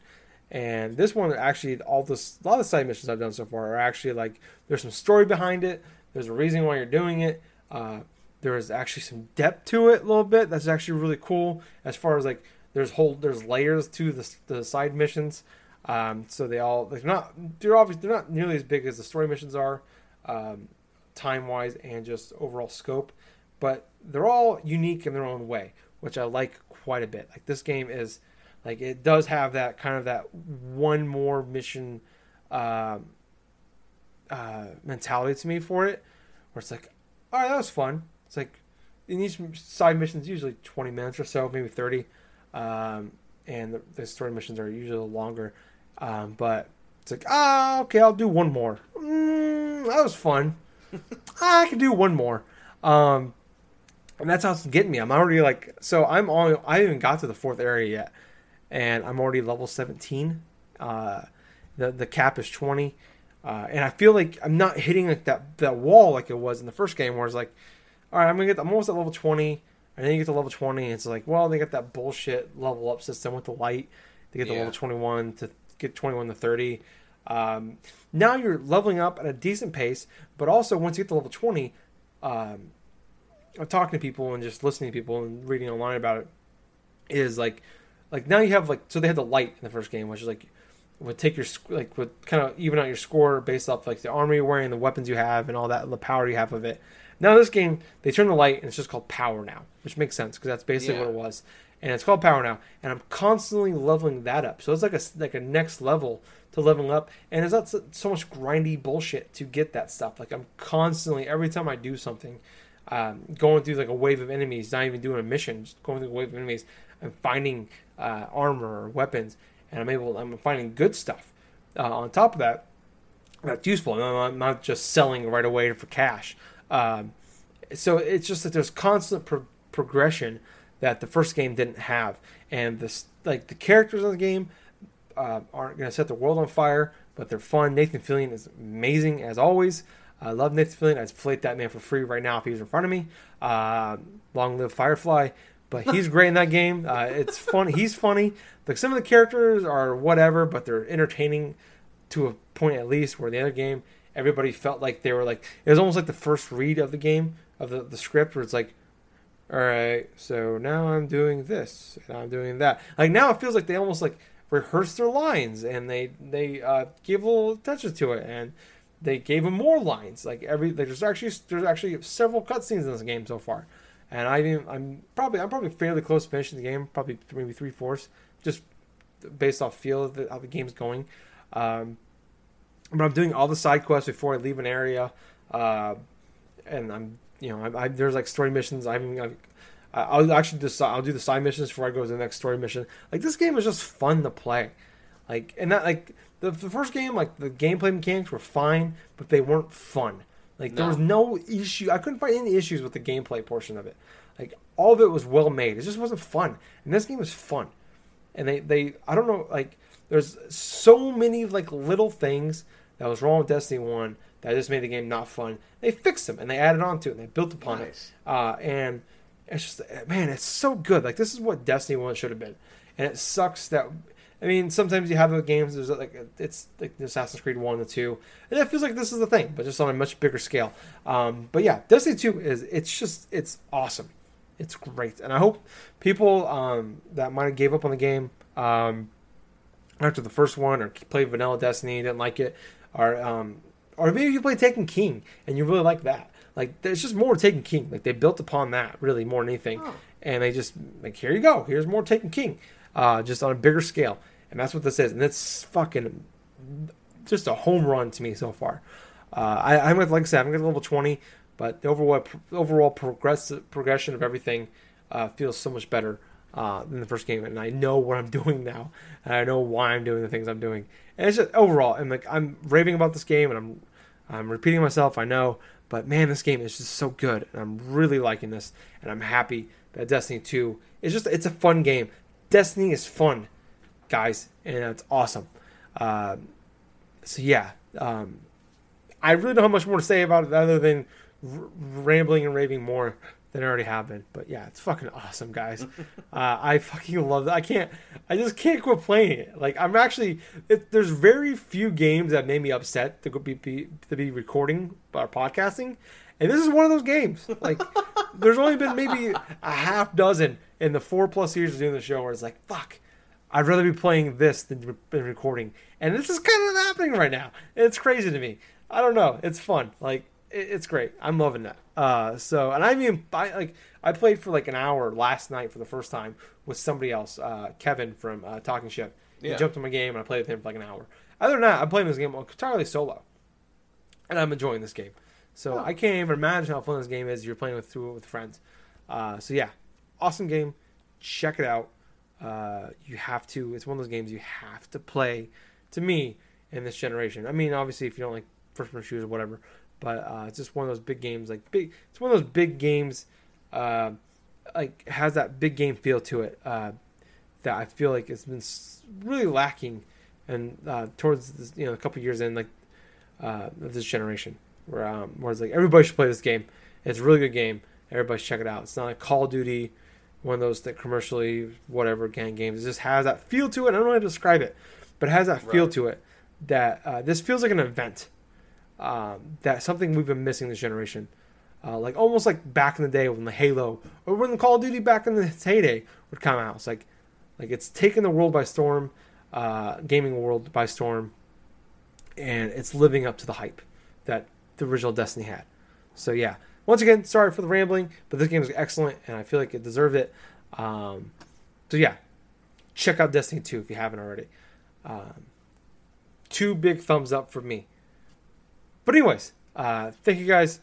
And this one actually, all this, a lot of the side missions I've done so far are actually like there's some story behind it. There's a reason why you're doing it. Uh, there is actually some depth to it a little bit. That's actually really cool. As far as like there's whole there's layers to the the side missions. Um, so they all they're not they're obviously they're not nearly as big as the story missions are, um, time wise and just overall scope. But they're all unique in their own way, which I like quite a bit. Like this game is like it does have that kind of that one more mission um uh, mentality to me for it, where it's like, all right, that was fun. It's like in each side missions usually twenty minutes or so, maybe thirty, um, and the, the story missions are usually longer. Um, but it's like, ah, okay, I'll do one more. Mm, that was fun. I can do one more. Um, and that's how it's getting me. I'm already like, so I'm on. I haven't even got to the fourth area yet, and I'm already level 17. Uh, the the cap is 20, uh, and I feel like I'm not hitting like that that wall like it was in the first game, where it's like, all right, I'm gonna get. I'm almost at level 20, and then you get to level 20, and it's like, well, they got that bullshit level up system with the light. They get to Yeah. level 21 to get 21 to 30. Um, now you're leveling up at a decent pace, but also once you get to level 20, um, I'm talking to people and just listening to people and reading online about it is like like now you have like so they had the light in the first game which is like would take your like would kind of even out your score based off like the armor you're wearing the weapons you have and all that the power you have of it now this game they turn the light and it's just called power now which makes sense because that's basically Yeah. what it was and it's called Power now, and I'm constantly leveling that up. So it's like a like a next level to leveling up, and it's not so, so much grindy bullshit to get that stuff. Like I'm constantly every time I do something, um, going through like a wave of enemies, not even doing a mission, just going through a wave of enemies, I'm finding uh, armor or weapons, and I'm able I'm finding good stuff. Uh, on top of that, that's useful. I'm not just selling right away for cash. Um, so it's just that there's constant pro- progression that the first game didn't have, and this like the characters in the game uh, aren't going to set the world on fire, but they're fun. Nathan Fillion is amazing as always. I love Nathan Fillion. I'd flate that man for free right now if he was in front of me. Uh, long live Firefly. But he's great in that game. Uh, it's fun. He's funny. Like some of the characters are whatever, but they're entertaining to a point at least. Where the other game, everybody felt like they were like it was almost like the first read of the game of the, the script, where it's like, all right, so now I'm doing this, and I'm doing that. Like now it feels like they almost like rehearsed their lines and they they uh, gave little attention to it and they gave him more lines. Like every like, there's actually there's actually several cutscenes in this game so far, and I even I'm probably I'm probably fairly close to finishing the game, probably maybe three fourths, just based off feel of the, how the game's going. Um, but I'm doing all the side quests before I leave an area, uh, and I'm you know I, I, there's like story missions. I'm, I'm I'll actually just I'll do the side missions before I go to the next story mission. Like this game is just fun to play, like and that like the, the first game like the gameplay mechanics were fine, but they weren't fun. Like no. there was no issue. I couldn't find any issues with the gameplay portion of it. Like all of it was well made. It just wasn't fun. And this game was fun. And they they I don't know like there's so many like little things that was wrong with Destiny One that just made the game not fun. They fixed them and they added on to it and they built upon nice. it. Uh, and it's just man, it's so good. Like this is what Destiny One should have been, and it sucks that. I mean, sometimes you have the games. There's like it's like the Assassin's Creed One and Two, and it feels like this is the thing, but just on a much bigger scale. Um, but yeah, Destiny Two is it's just it's awesome. It's great, and I hope people um, that might have gave up on the game um, after the first one or played Vanilla Destiny didn't like it, or um, or maybe you play Taken King and you really like that. Like there's just more Taken King. Like they built upon that really more than anything, oh. and they just like here you go. Here's more Taken King, uh, just on a bigger scale, and that's what this is. And it's fucking just a home run to me so far. Uh, I, I'm at like I said, I'm at level 20, but the overall overall progress progression of everything uh, feels so much better uh, than the first game, and I know what I'm doing now, and I know why I'm doing the things I'm doing. And it's just overall, and like I'm raving about this game, and I'm I'm repeating myself. I know, but man, this game is just so good, and I'm really liking this, and I'm happy that Destiny 2 is just it's a fun game. Destiny is fun, guys, and it's awesome. Uh, so yeah, um, I really don't have much more to say about it other than r- rambling and raving more than already have been. But yeah, it's fucking awesome, guys. uh, I fucking love that. I can't. I just can't quit playing it. Like I'm actually. It, there's very few games that made me upset to be, be to be recording or podcasting, and this is one of those games. Like there's only been maybe a half dozen in the four plus years of doing the show where it's like fuck. I'd rather be playing this than than recording, and this is kind of happening right now. It's crazy to me. I don't know. It's fun. Like it's great. I'm loving that. Uh, so, and I mean, I like I played for like an hour last night for the first time with somebody else, uh, Kevin from uh, Talking Ship. He yeah. jumped in my game and I played with him for like an hour. Other than that, I'm playing this game entirely solo, and I'm enjoying this game. So oh. I can't even imagine how fun this game is. You're playing with through it with friends. Uh, so yeah, awesome game. Check it out. Uh, you have to. It's one of those games you have to play. To me, in this generation. I mean, obviously, if you don't like first-person shooters or whatever, but uh, it's just one of those big games. Like big, it's one of those big games. Uh, like has that big game feel to it uh, that I feel like it's been really lacking, and uh, towards this, you know a couple years in like uh, of this generation, where um, where it's like everybody should play this game. It's a really good game. Everybody should check it out. It's not like Call of Duty, one of those that commercially whatever gang games. It just has that feel to it. I don't know how to describe it, but it has that feel right. to it. That uh, this feels like an event um, that's something we've been missing this generation. Uh, like almost like back in the day when the Halo or when the Call of Duty back in the heyday would come out. It's like like it's taken the world by storm, uh, gaming world by storm, and it's living up to the hype that the original Destiny had. So yeah, once again, sorry for the rambling, but this game is excellent and I feel like it deserved it. Um, So yeah, check out Destiny 2 if you haven't already. Um, two big thumbs up for me. But anyways, uh, thank you guys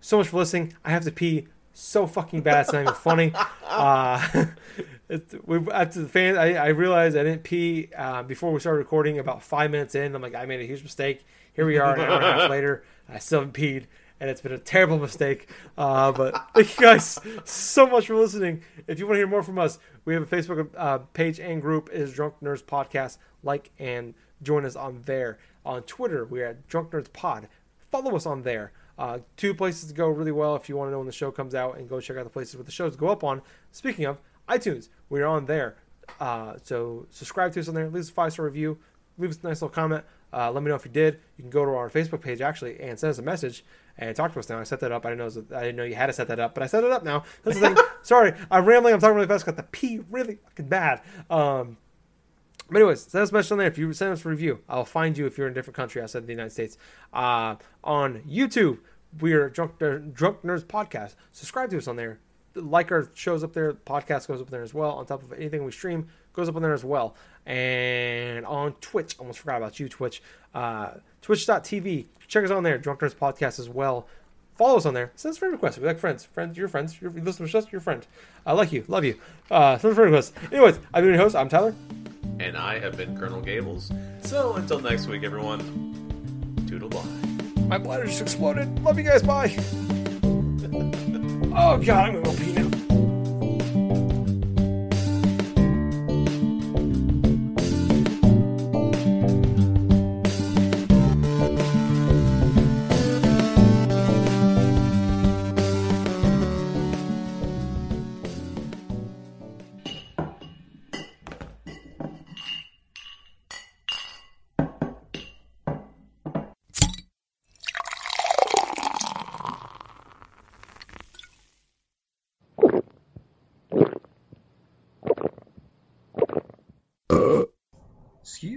so much for listening. I have to pee so fucking bad. It's not even funny. Uh, it, we after the fan, I, I realized I didn't pee uh, before we started recording. About five minutes in, I'm like, I made a huge mistake. Here we are, an hour and a half later. I still haven't peed, and it's been a terrible mistake. Uh, but thank you guys so much for listening. If you want to hear more from us, we have a Facebook uh, page and group. It is Drunk Nerds Podcast. Like and join us on there. On Twitter, we're at Drunk Nerds Pod. Follow us on there. Uh, two places to go really well if you want to know when the show comes out and go check out the places where the shows go up on. Speaking of iTunes, we're on there. Uh, so subscribe to us on there. Leave us a five star review. Leave us a nice little comment. Uh, let me know if you did. You can go to our Facebook page actually and send us a message and talk to us now. I set that up. I didn't know I didn't know you had to set that up, but I set it up now. That's the thing. Sorry, I'm rambling. I'm talking really fast. Got the P really fucking bad. Um, but anyways, send us a message on there. If you send us a review, I'll find you if you're in a different country outside the United States. Uh, on YouTube, we are Drunk, Drunk Nerds Podcast. Subscribe to us on there. Like our shows up there. Podcast goes up there as well. On top of anything we stream, goes up on there as well. And on Twitch, almost forgot about you, Twitch. Uh, Twitch.tv. Check us on there. Drunk Nerds Podcast as well. Follow us on there. Send us friend requests. We like friends. Friends, your friends. Your listen to us, your friend. I like you. Love you. Uh, send us friend requests. Anyways, I've been your host. I'm Tyler. And I have been Colonel Gables. So until next week, everyone, toodle bye. My bladder just exploded. Love you guys. Bye. oh god, I'm gonna go pee now.